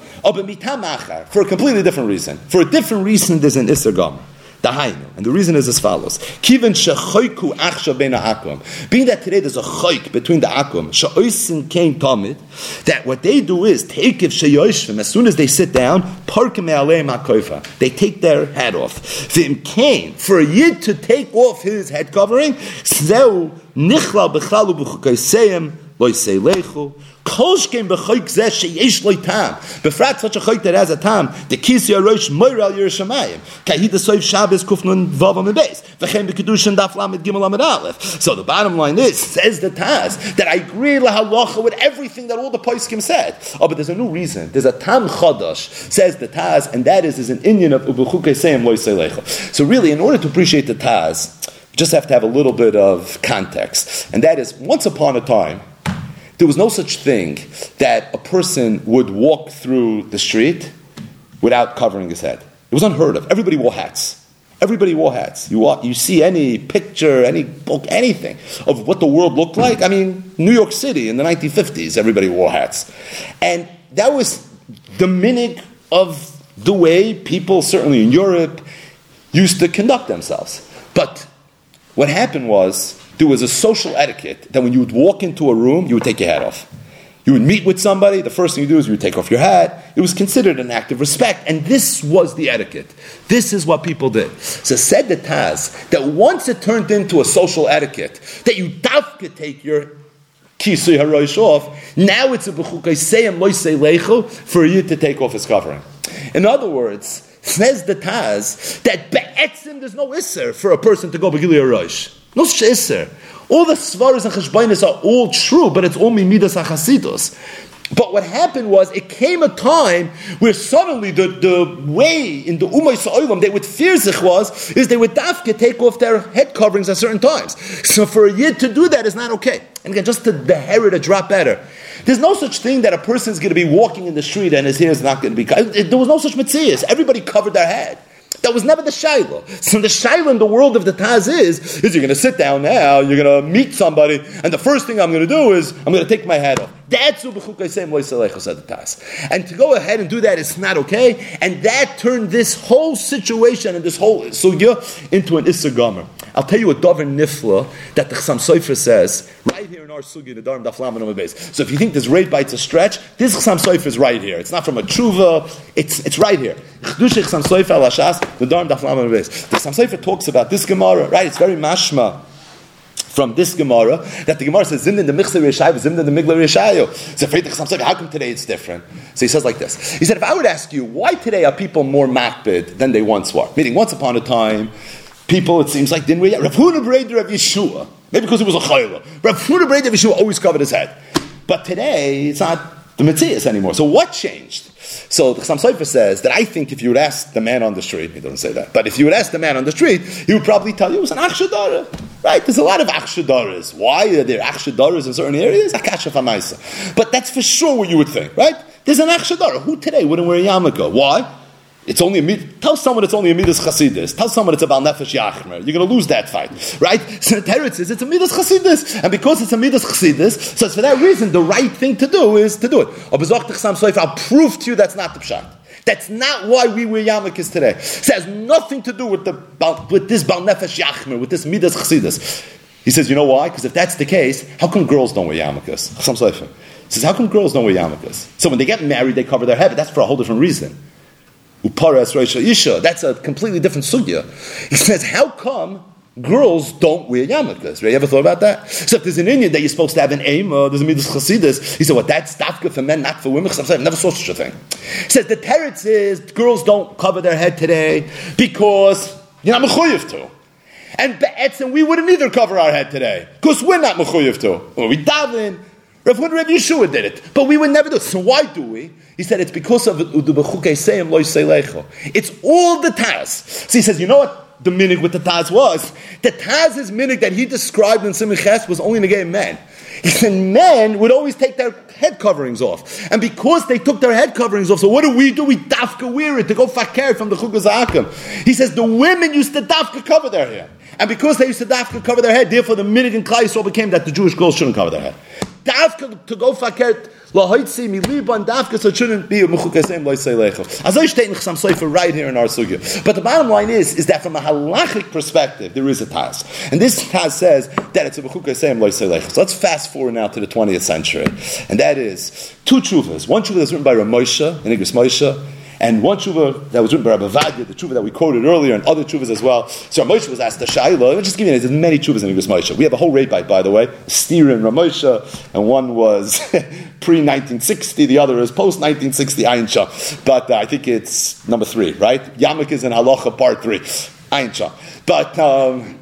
for a completely different reason. For a different reason, there's an isir gomer. Dahainu. And the reason is as follows. Kiven shechoiku achsha ben akum. Being that today there's a choik between the akum, she'oisin kain tamid, that what they do is, take if she'yoshvim, as soon as they sit down, parkim me'aleim ha'koifa. They take their hat off. V'im kain, for a yid to take off his head covering, zeu nichlal b'chlalu b'chukaiseim, loy tam. A tam. Soif vav daf gimel. So the bottom line is, says the Taz, that I agree lahalacha with everything that all the poskim said. Oh, but there's a new reason. There's a tam chadash, says the Taz, and that is, is an inyan of ubuchuke seim loy So really, in order to appreciate the Taz, just have to have a little bit of context. And that is, once upon a time, there was no such thing that a person would walk through the street without covering his head. It was unheard of. Everybody wore hats. Everybody wore hats. You, walk, you see any picture, any book, anything of what the world looked like. I mean, New York City in the 1950s, everybody wore hats. And that was the minute of the way people, certainly in Europe, used to conduct themselves. But what happened was there was a social etiquette that when you would walk into a room, you would take your hat off. You would meet with somebody, the first thing you do is you would take off your hat. It was considered an act of respect, and this was the etiquette. This is what people did. So said the Taz that once it turned into a social etiquette, that you dafka take your kisui haroish off, now it's a b'chukay seyam loisei lechu for you to take off his covering. In other words, says the Taz that be'etzim there's no isser for a person to go b'gili haroish. No sheser. All the svaras and cheshbainis are all true, but it's only midas achasidus. But what happened was, it came a time where suddenly the, the way in the Umay Sa'ilam they would fear sich was, is they would dafke take off their head coverings at certain times. So for a yid to do that is not okay. And again, just to the hair to drop better. There's no such thing that a person is going to be walking in the street and his hair is not going to be covered. There was no such mitzvahs. Everybody covered their head. That was never the Shiloh. So the Shiloh in the world of the Taz is, is you're going to sit down now, you're going to meet somebody, and the first thing I'm going to do is, I'm going to take my hat off. That's And to go ahead and do that is not okay, and that turned this whole situation and this whole sugya into an Issa Gomer. I'll tell you a Dover Nifla that the Chassam Sofer says right here in our sugi, the Dharm Daflam and base. So if you think this rate bites a stretch, this Chassam Sofer is right here. It's not from a tshuva, it's, it's right here. Al the Dharm Daflam base. The Chassam Sofer talks about this Gemara, right? It's very mashma from this Gemara that the Gemara says Zimna the Michsa Rishayu, Zimna the Migla Rishayu. So Chassam how come today it's different? So he says like this. He said, if I would ask you, why today are people more makbid than they once were? Meaning, once upon a time, people, it seems like, didn't we? Rav Huna Breder of Yeshua. Maybe because it was a chayla. Rav Huna Breder of Yeshua always covered his head. But today, it's not the Matthias anymore. So what changed? So the Chassam Sofer says that I think if you would ask the man on the street, he doesn't say that, but if you would ask the man on the street, he would probably tell you it was an Achshadara. Right? There's a lot of Achshadaras. Why are there Achshadaras in certain areas? Akasha Famaisa. But that's for sure what you would think, right? There's an Achshadara. Who today wouldn't wear a yarmulke? Why? It's only a tell someone it's only a midas chasidus. Tell someone it's about nefesh yachmer. You're going to lose that fight, right? So Teretz says it's a midas chasidus, and because it's a midas chasidus, so for that reason the right thing to do is to do it. Oh, I'll prove to you that's not the pshat. That's not why we wear yarmulkes today. It has nothing to do with the with this bal nefesh yachmer, with this midas chasidus. He says, you know why? Because if that's the case, how come girls don't wear yarmulkes? He says, how come girls don't wear yarmulkes? So when they get married, they cover their head, but that's for a whole different reason. Uparas Rosh Isha. That's a completely different sugya. He says, how come girls don't wear yarmulkes? Right? You ever thought about that? So if there's an inyan that you're supposed to have an aim, or there's a midas chasidus, he said, well, that's dafka for men, not for women. I've never saw such a thing. He says the teretz is girls don't cover their head today because you're not mechuyev to. And be'etzim, we wouldn't either cover our head today because we're not mechuyev to. Well, we daven. Rav Rav Yeshua did it, but we would never do it. So why do we? He said it's because of It's all the Taz. So he says, you know what the minig with the Taz was? The Taz's minig that he described in Simiches was only gay men. He said men would always take their head coverings off. And because they took their head coverings off, so what do we do? We dafka wear it to go fakir from the Chukazakim. He says the women used to dafka cover their hair. And because they used to dafka cover their head, therefore the minig in Klai became that the Jewish girls shouldn't cover their head. Dafka to go fakir Lahoitzi mi liban dafka, so it shouldn't be a mechukasem loisei lecho. As I state in Chasam Sofer right here in our sugya. But the bottom line is, is that from a halachic perspective, there is a Taz. And this Taz says that it's a mechukasem loisei lecho. So let's fast forward now to the 20th century. And that is two chuvas. One chuva is written by Ramosha, in Igris Moshe, and one tshuva that was written by Rabbi Ovadia, the tshuva that we quoted earlier, and other tshuvas as well. So Ramosha was asked the Shaila. Let's just give you there's many tshuvas in Igros Moshe. We have a whole raid bite, by the way, Steer and Ramosha, and one was pre 1960, the other is post 1960 Ayin. But uh, I think it's number three, right? Yamak is in Halacha part three, Ayin. But um,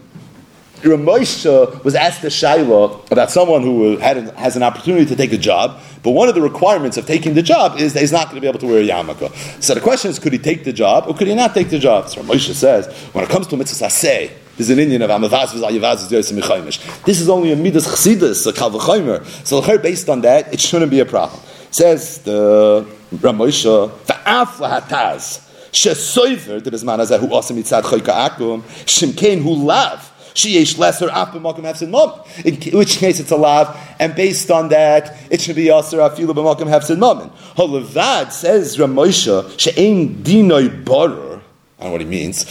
Ramosha was asked a Shaila about someone who had an, has an opportunity to take a job, but one of the requirements of taking the job is that he's not going to be able to wear a yarmulke. So the question is, could he take the job or could he not take the job? So Moshe says, when it comes to mitzvah say, there's an inyan of Amavaz This is only a midas chassidus, a kalvachomer. So based on that, it shouldn't be a problem. Says the Ramosha, Va'af lahataz, shesoiver, the Bisman Hazeh, who also mitzad choyka akum, shimkein hu lav, Sheyesh lesser apim hefsin mum. In which case it's allowed, and based on that, it should be aser afilu b'makom hefsin mum. Holevad says Ramosha she'ein dinoi borer. I don't know what he means.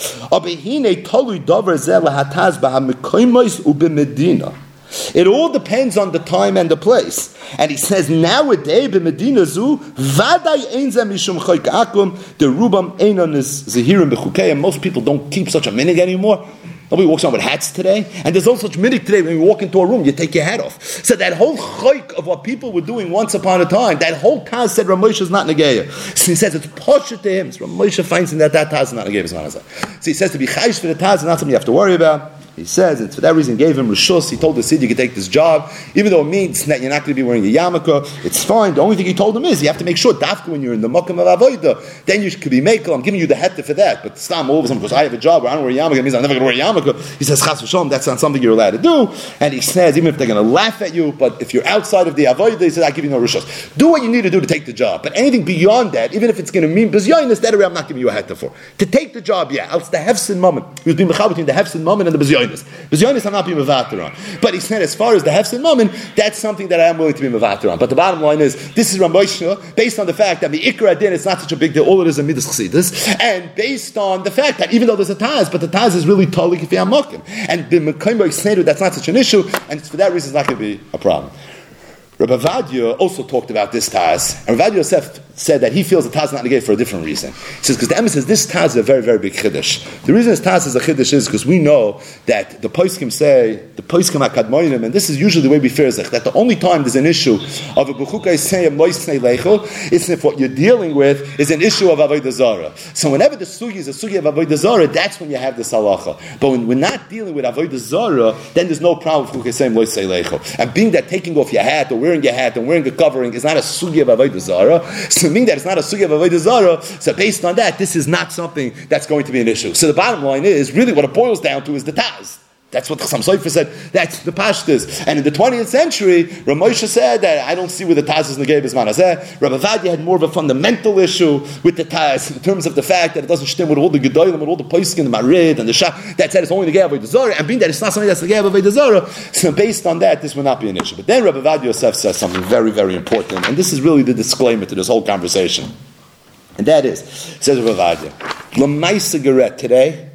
It all depends on the time and the place. And he says nowadays b'medina zu vaday ein zeh mishum choyk akum the rubam einon is zehirim b'chukei and most people don't keep such a minig anymore. Nobody walks around with hats today. And there's no such minute today when you walk into a room, you take your hat off. So that whole chayk of what people were doing once upon a time, that whole Taz said Ramosh is not Negeya. So he says it's posher to him. So finds in that that Taz is not Negeya. So he says to be chayish for the Taz is not something you have to worry about. He says, and for that reason, gave him rishus. He told the Sid, you can take this job, even though it means that you're not going to be wearing a yarmulke. It's fine. The only thing he told him is you have to make sure, dafka, when you're in the makam of avodah, then you could be makel. I'm giving you the heta for that. But stam, all of a sudden, because I have a job where I don't wear a yarmulke, it means I'm never going to wear a yarmulke. He says, chas v'shalom, that's not something you're allowed to do. And he says, even if they're going to laugh at you, but if you're outside of the avodah, he says, I give you no rishus. Do what you need to do to take the job. But anything beyond that, even if it's going to mean bezyonis, that I'm not giving you a heta for. To take the job, yeah, else the hefsin moment. He was being between the hefsin moment and the bezyonis. Bezyonis, I'm not being mevater on. But he said, as far as the hefsin moment, that's something that I am willing to be mevater on. But the bottom line is, this is Ramboshna, based on the fact that the ikra din is not such a big deal. All it is a midas chassidus, and based on the fact that even though there's a taz, but the taz is really totally if you and the mekayim that's not such an issue, and for that reason, it's not going to be a problem. Rabbi Ovadia also talked about this Taz, and Rabbi Yosef said that he feels the Taz not negated for a different reason. He says, because the Emma says this Taz is a very, very big Chiddush. The reason this Taz is a Chiddush is because we know that the Poiskim say, the Poiskim HaKadmoinim, and this is usually the way we fear that the only time there's an issue of a Bechuka Yisayim Moisnei Leichel is if what you're dealing with is an issue of Avodah Zarah. So whenever the Sugi is a Sugi of Avodah Zarah, that's when you have the Salacha. But when we're not dealing with Avodah Zarah, then there's no problem with Bechuka Yisayim Moisnei. And being that taking off your hat or wearing your hat and wearing a covering is not a Sugi of Avodah Zarah, so meaning that it's not a sugi of avodah zara. So based on that, this is not something that's going to be an issue. So the bottom line is really what it boils down to is the taz. That's what Chassam Sofer said. That's the pashtas. And in the 20th century, Ramosha said that I don't see where the Taz is negay bismanazeh. Rabbi Ovadia had more of a fundamental issue with the Taz in terms of the fact that it doesn't stem with all the Gedolim, with all the Poiskin, the Marid, and the Shah. That said, it's only negay of Zara. And being that it's not something that's negay of Zara, so based on that, this will not be an issue. But then Rabbi Ovadia Yosef says something very, very important. And this is really the disclaimer to this whole conversation. And that is, says Rabbi Ovadia, Lamaisa Garet today,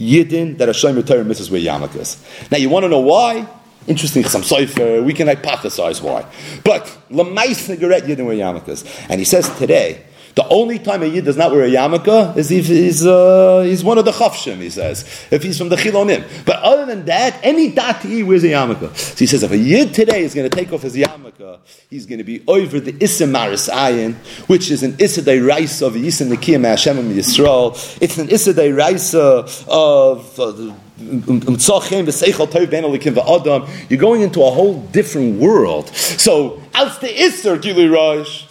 Yidden that are Shomer Torah misses wear is. Now you want to know why? Interesting, some cipher. We can hypothesize why. But Lamais Nagaret Yidden wear is. and he says today the only time a Yid does not wear a yarmulke is if he's, uh, he's one of the chafshim, he says, if he's from the chilonim. But other than that, any dati wears a yarmulke. So he says if a Yid today is going to take off his yarmulke, he's going to be over the Issa Maris Ayin, which is an Issa de Raisa of Yisa Nikiyam Hashem Yisrael. It's an Issa de Raisa of... Uh, you're going into a whole different world. So, as the Isser Gili Rosh,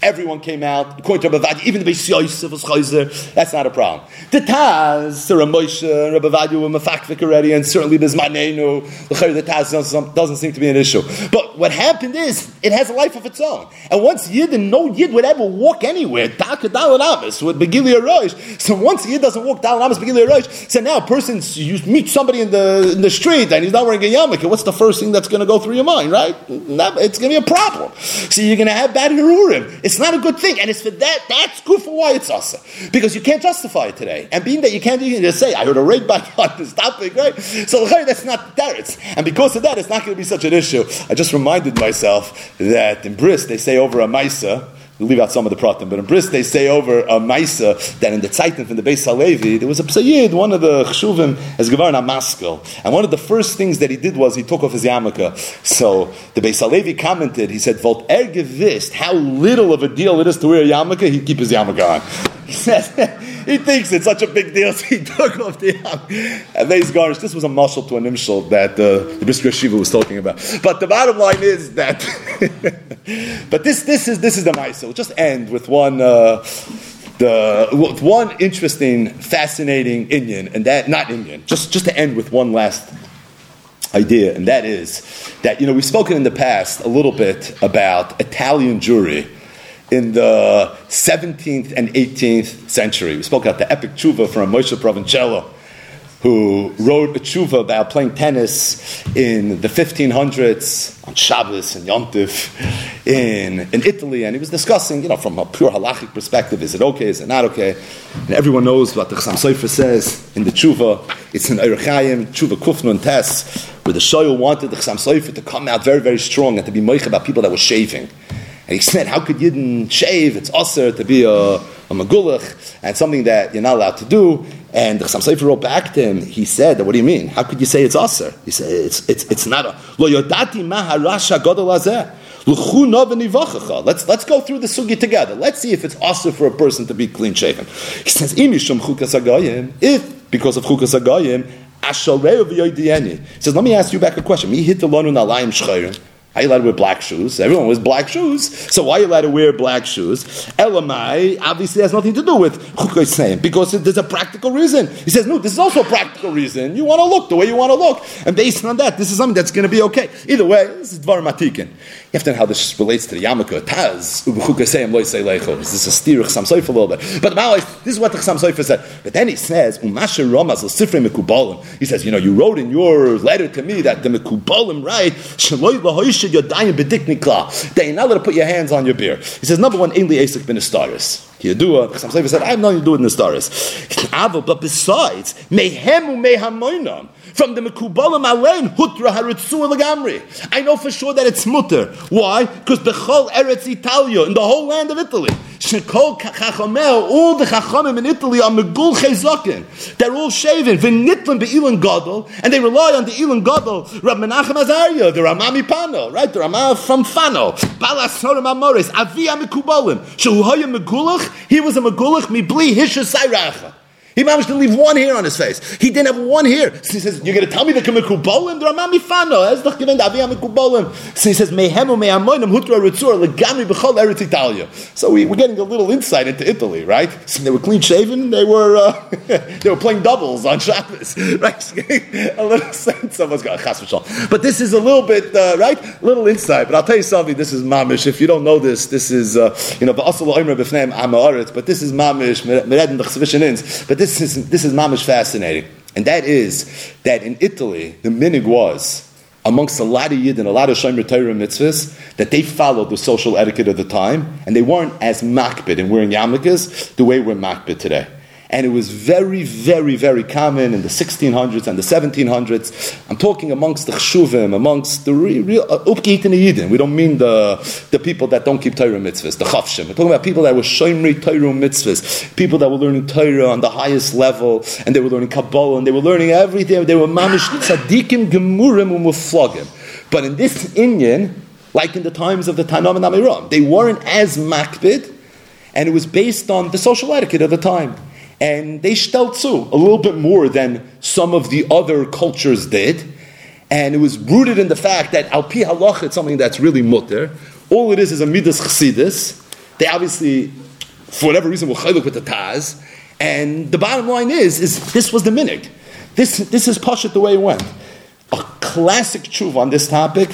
Everyone came out, according to Rabbi Ovadia, even the Beis Yosef was chayzer. That's not a problem. The Taz, Sarah Moshe, Rabbi Ovadia were mafakvik already, and certainly Bizmanenu, the Taz doesn't, doesn't seem to be an issue. But what happened is, it has a life of its own. And once Yid, and no Yid would ever walk anywhere, Taka Dalanamis, with Begilia Rosh. So once Yid doesn't walk Dalanamis, Begilia Rosh, so now a person, you meet somebody in the, in the street, and he's not wearing a yarmulke, what's the first thing that's going to go through your mind, right? It's going to be a problem. So you're going to have bad Hirurim. It's not a good thing, and it's for that. That's good for why it's asa because you can't justify it today. And being that you can't even just say, "I heard a raid by on this topic," right? So that's not teretz, and because of that, it's not going to be such an issue. I just reminded myself that in Bris they say over a ma'isa we leave out some of the pratim, but in Bris they say over a Maisa that in the Tzaitin from the Beis Halevi, there was a Psayid, one of the Chshuvim, as Gavarna Maskell. And one of the first things that he did was he took off his yarmulke. So the Beis Halevi commented, he said, Volt er gewist how little of a deal it is to wear a yarmulke, he'd keep his yarmulke on. He thinks it's such a big deal, so he took off the yarmulke. And garnish, this was a marshal to an imshal that uh, the Brisker Shiva was talking about. But the bottom line is that, but this, this is, this is the Maisa. We'll just end with one, uh, the, with one interesting, fascinating inyan, and that, not inyan, just, just to end with one last idea, and that is that, you know, we've spoken in the past a little bit about Italian Jewry in the 17th and 18th century. We spoke about the epic tshuva from Moshe Provencello, who wrote a tshuva about playing tennis in the 1500s on Shabbos and Yom Yontif in, in Italy, and he was discussing, you know, from a pure halachic perspective, is it okay, is it not okay? And everyone knows what the Chassam Sofer says in the tshuva. It's in Orach Chaim, tshuva Kufnun Tes, where the Shoyal wanted the Chassam Sofer to come out very, very strong and to be moich about people that were shaving. And he said, how could Yidden shave? It's usher to be a, a magulach, and something that you're not allowed to do. And the Chassam Sofer wrote back to him, he said, what do you mean? How could you say it's usher? He said, it's, it's, it's not a, lo yodati maharasha godol Let's let's go through the sugi together. Let's see if it's also for a person to be clean shaven. He says, if because of chukas agayim, He says, let me ask you back a question. Are you allowed to wear black shoes? Everyone wears black shoes. So why are you allowed to wear black shoes? Elamai obviously has nothing to do with saying because there's a practical reason. He says, no, this is also a practical reason. You want to look the way you want to look. And based on that, this is something that's going to be okay. Either way, this is Dvar Matikin. You have to know how this relates to the Yamaka. Taz, loy. This is a steer Chsam Soif a little bit. But this is what the Soif said. But then he says, Umasher Ramaz Sifre Mekubalim. He says, you know, you wrote in your letter to me that the Mekubalim, right? Shaloi Lahoish you're dying bediknikla. That you're not allowed to put your hands on your beer. He says, number one, Ainli Asik bin Astaris. Yadua, some said, I have nothing to do with Nastaris. But besides, mehemu mehamoinam, from the Mekubalim Alein, Hutra Haritzua Lagamri. I know for sure that it's mutter. Why? Because the Chol Eretz Italia, in the whole land of Italy, Shekol Chachamel, all the Chachamim in Italy are Megul Chezakin. They're all shaven, V'nitlim Be'ilan Gadol, and they rely on the Ilan Gadol, Rab Menachem Azaria, the Ramami Pano, right? The Ramah from Fano, Balas Sorim Amoris, Avia Mekubalim, Shehuhaya Megulach, he was a Megulach, Mibli Hisha Sairacha. He managed to leave one hair on his face. He didn't have one hair. So he says, You're going to tell me the Kamikubolim? Ramami Fano. As the Kiven Avi Amikubolim. So he says, Mehemu me'amoinim hutra ritzur legami b'chol eretz Italia. So we, we're getting a little insight into Italy, right? So they were clean shaven. They were uh, they were playing doubles on Shabbos, right? a little sense of what's going on. But this is a little bit, uh, right? A little insight. But I'll tell you something. This is mamish. If you don't know this, this is, uh, you know, but this is mamish. But this this is this is mamish fascinating, and that is that in Italy the minig was amongst a lot of Yid and a lot of Shomer Torah mitzvahs that they followed the social etiquette of the time, and they weren't as makbid in wearing yarmulkes the way we're makbid today and it was very, very, very common in the 1600s and the 1700s. I'm talking amongst the chshuvim, amongst the real uh, upkeiten yidin. We don't mean the, the people that don't keep Torah mitzvahs, the chafshim. We're talking about people that were shomri Torah mitzvahs, people that were learning Torah on the highest level, and they were learning Kabbalah, and they were learning everything. They were mamish tzaddikim gemurim umuflogim. But in this Inyan, like in the times of the Tannaim and Amoraim, they weren't as makbid, and it was based on the social etiquette of the time and they stelzu a little bit more than some of the other cultures did. And it was rooted in the fact that al pi halach it's something that's really mutter. All it is is a midas chassidus. They obviously, for whatever reason, will chaylik with the taz. And the bottom line is, is this was the minig. This, this is pashat the way it went. A classic tshuva on this topic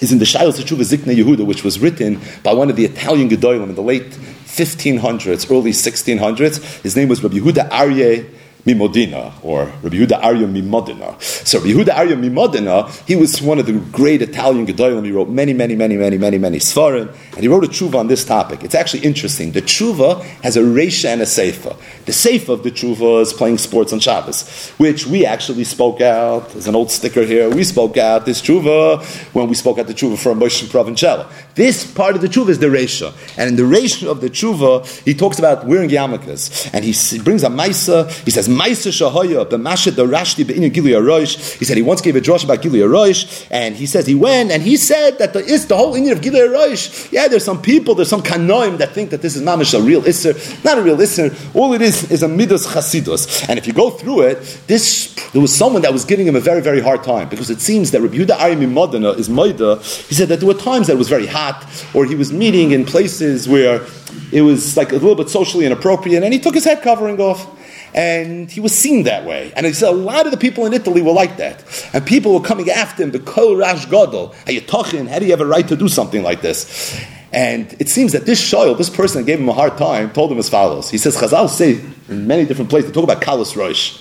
is in the Shilas Tshuva Ziknei Yehuda, which was written by one of the Italian Gedolim in the late 1500s, early 1600s. His name was Rabbi Yehuda Aryeh MiModena, or Rabbi Yehuda Aryeh MiModena. So Rabbi Yehuda Aryeh MiModena, he was one of the great Italian Gedolim. He wrote many, many, many, many, many, many Svarim, and he wrote a tshuva on this topic. It's actually interesting. The tshuva has a reisha and a seifa. The seifa of the tshuva is playing sports on Shabbos, which we actually spoke out. There's an old sticker here. We spoke out this tshuva when we spoke out the tshuva from Moshe Provincella. This part of the tshuva is the reisha, and in the reisha of the tshuva, he talks about wearing yarmulkes, and he brings a maisa. He says Maisa Shahoya, the Mashed the Rashti Be'inu Gili Rosh. He said he once gave a drush about Gili Rosh, and he says he went and he said that the is the whole inyan of Gili Rosh. Yeah, there's some people, there's some kanoim that think that this is mamish a real isser, not a real isser. All it is is a midas chasidus. And if you go through it, this there was someone that was giving him a very very hard time because it seems that Rabbi Yehuda Aryeh Modena is Moida. He said that there were times that it was very hot, or he was meeting in places where it was like a little bit socially inappropriate, and he took his head covering off and he was seen that way. And he said a lot of the people in Italy were like that. And people were coming after him, the Kol Rash Gadol, how you talking, how do you have a right to do something like this? And it seems that this child, this person that gave him a hard time, told him as follows. He says, Chazal say in many different places, they talk about Kalas Rosh.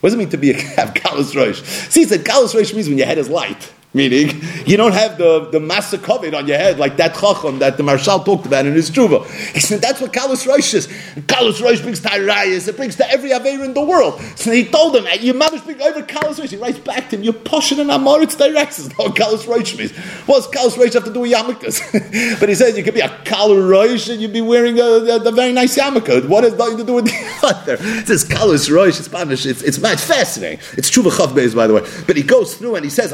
What does it mean to be a have Kalas Rosh? See, he said Kalas Rosh means when your head is light. Meaning, you don't have the, the master covet on your head like that chacham that the Maharshal talked about in his Truva. He said that's what Kalus Rosh is. Kalus Rosh brings Tyrayas, it brings to every Aver in the world. So he told him, your mother's bring over Kalus Rosh. He writes back to him, you're poshing and Amoritz direct. This is not Kalus Rosh means. What does Kalus Rosh have to do with yarmulkes? but he says you could be a Kalus Rosh and you'd be wearing a, a, a very nice yarmulke. What has nothing to do with the other? It says Kalus Rosh, it's it's, it's, it's fascinating. It's Truva Chav by the way. But he goes through and he says,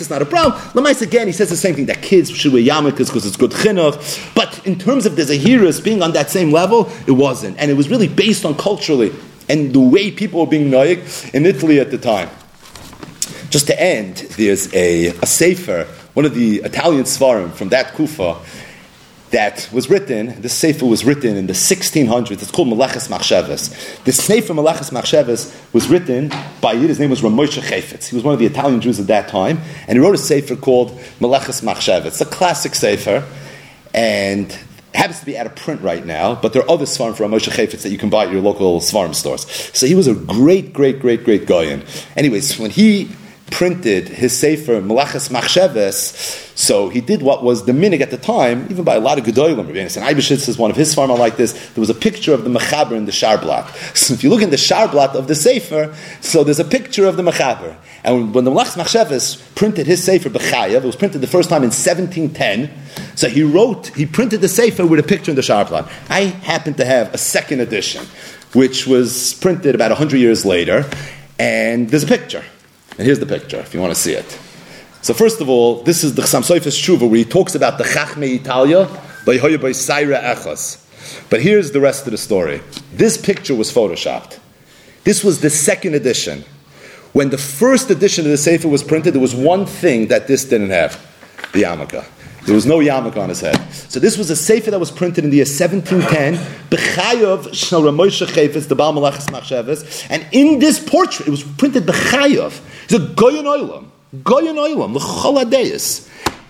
Is not a problem. Lamais again, he says the same thing that kids should wear yarmulkes because it's good chinuch. But in terms of the zahiras being on that same level, it wasn't, and it was really based on culturally and the way people were being noig in Italy at the time. Just to end, there's a, a sefer, one of the Italian svarim from that Kufa, that was written, this sefer was written in the 1600s, it's called Meleches Machshavas. This sefer Meleches Machshavas was written by Yid, his name was Ramosha Chayfetz. He was one of the Italian Jews at that time, and he wrote a sefer called Meleches Machshavas. It's a classic sefer, and happens to be out of print right now, but there are other svarim for Moshe Chayfetz that you can buy at your local svarim stores. So he was a great, great, great, great guy. Anyways, when he printed his sefer Malachas Machsheves. So he did what was the minig at the time, even by a lot of gedolim. Rabbi Eibeshitz is one of his farmer like this. There was a picture of the mechaber in the sharblat. So if you look in the sharblat of the sefer, so there's a picture of the mechaber. And when the Malachas Machsheves printed his sefer Bechayev, it was printed the first time in 1710. So he wrote, he printed the sefer with a picture in the sharblat. I happen to have a second edition, which was printed about 100 years later, and there's a picture. And here's the picture, if you want to see it. So first of all, this is the Chassam Soifas Shuva, where he talks about the Chachme Italia, by by Saira Echas. But here's the rest of the story. This picture was photoshopped. This was the second edition. When the first edition of the Sefer was printed, there was one thing that this didn't have the yarmulke. There was no yarmulke on his head. So this was a sefer that was printed in the year 1710, B'chayav Shal Ramosha Chayfetz, the Baal Malachas Machshavas, and in this portrait, it was printed B'chayav. It's a Goyen Oilam, Goyen Oilam, L'chol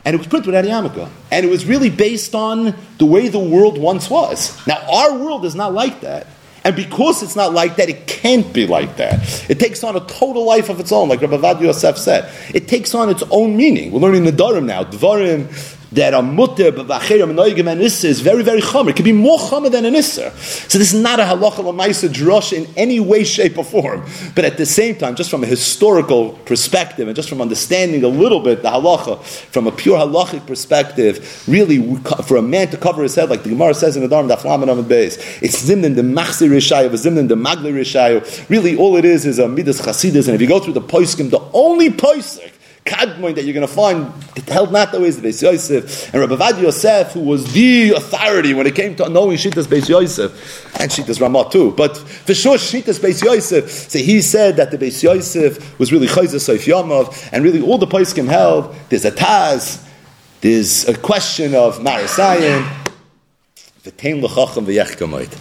and it was printed without yarmulke. And it was really based on the way the world once was. Now, our world is not like that. And because it's not like that, it can't be like that. It takes on a total life of its own, like Rabbi Vad Yosef said. It takes on its own meaning. We're learning the Dharam now. Dvarim that a mutter b'vacherim noigim and is very very chomer. It can be more chomer than an isser. So this is not a halacha l'maisa drush in any way, shape, or form. But at the same time, just from a historical perspective and just from understanding a little bit the halacha from a pure halachic perspective, really for a man to cover his head, like the Gemara says in the Dharm Daflam and Beis, it's zimnin the machzi rishayu, zimnin the magli rishayu. Really, all it is is a midas chasidus, and if you go through the poiskim, the only poisik kadmoin that you're going to find it held not the ways of Beis Yosef and Rabbi Vad Yosef, who was the authority when it came to knowing Shitas Beis Yosef and Shitas Ramah too. But for sure, Shitas Beis Yosef, so he said that the Beis Yosef was really Chayzer Seif Yamav, and really all the Paiskim held. There's a Taz, there's a question of Marasayan. V'tein l'chacham.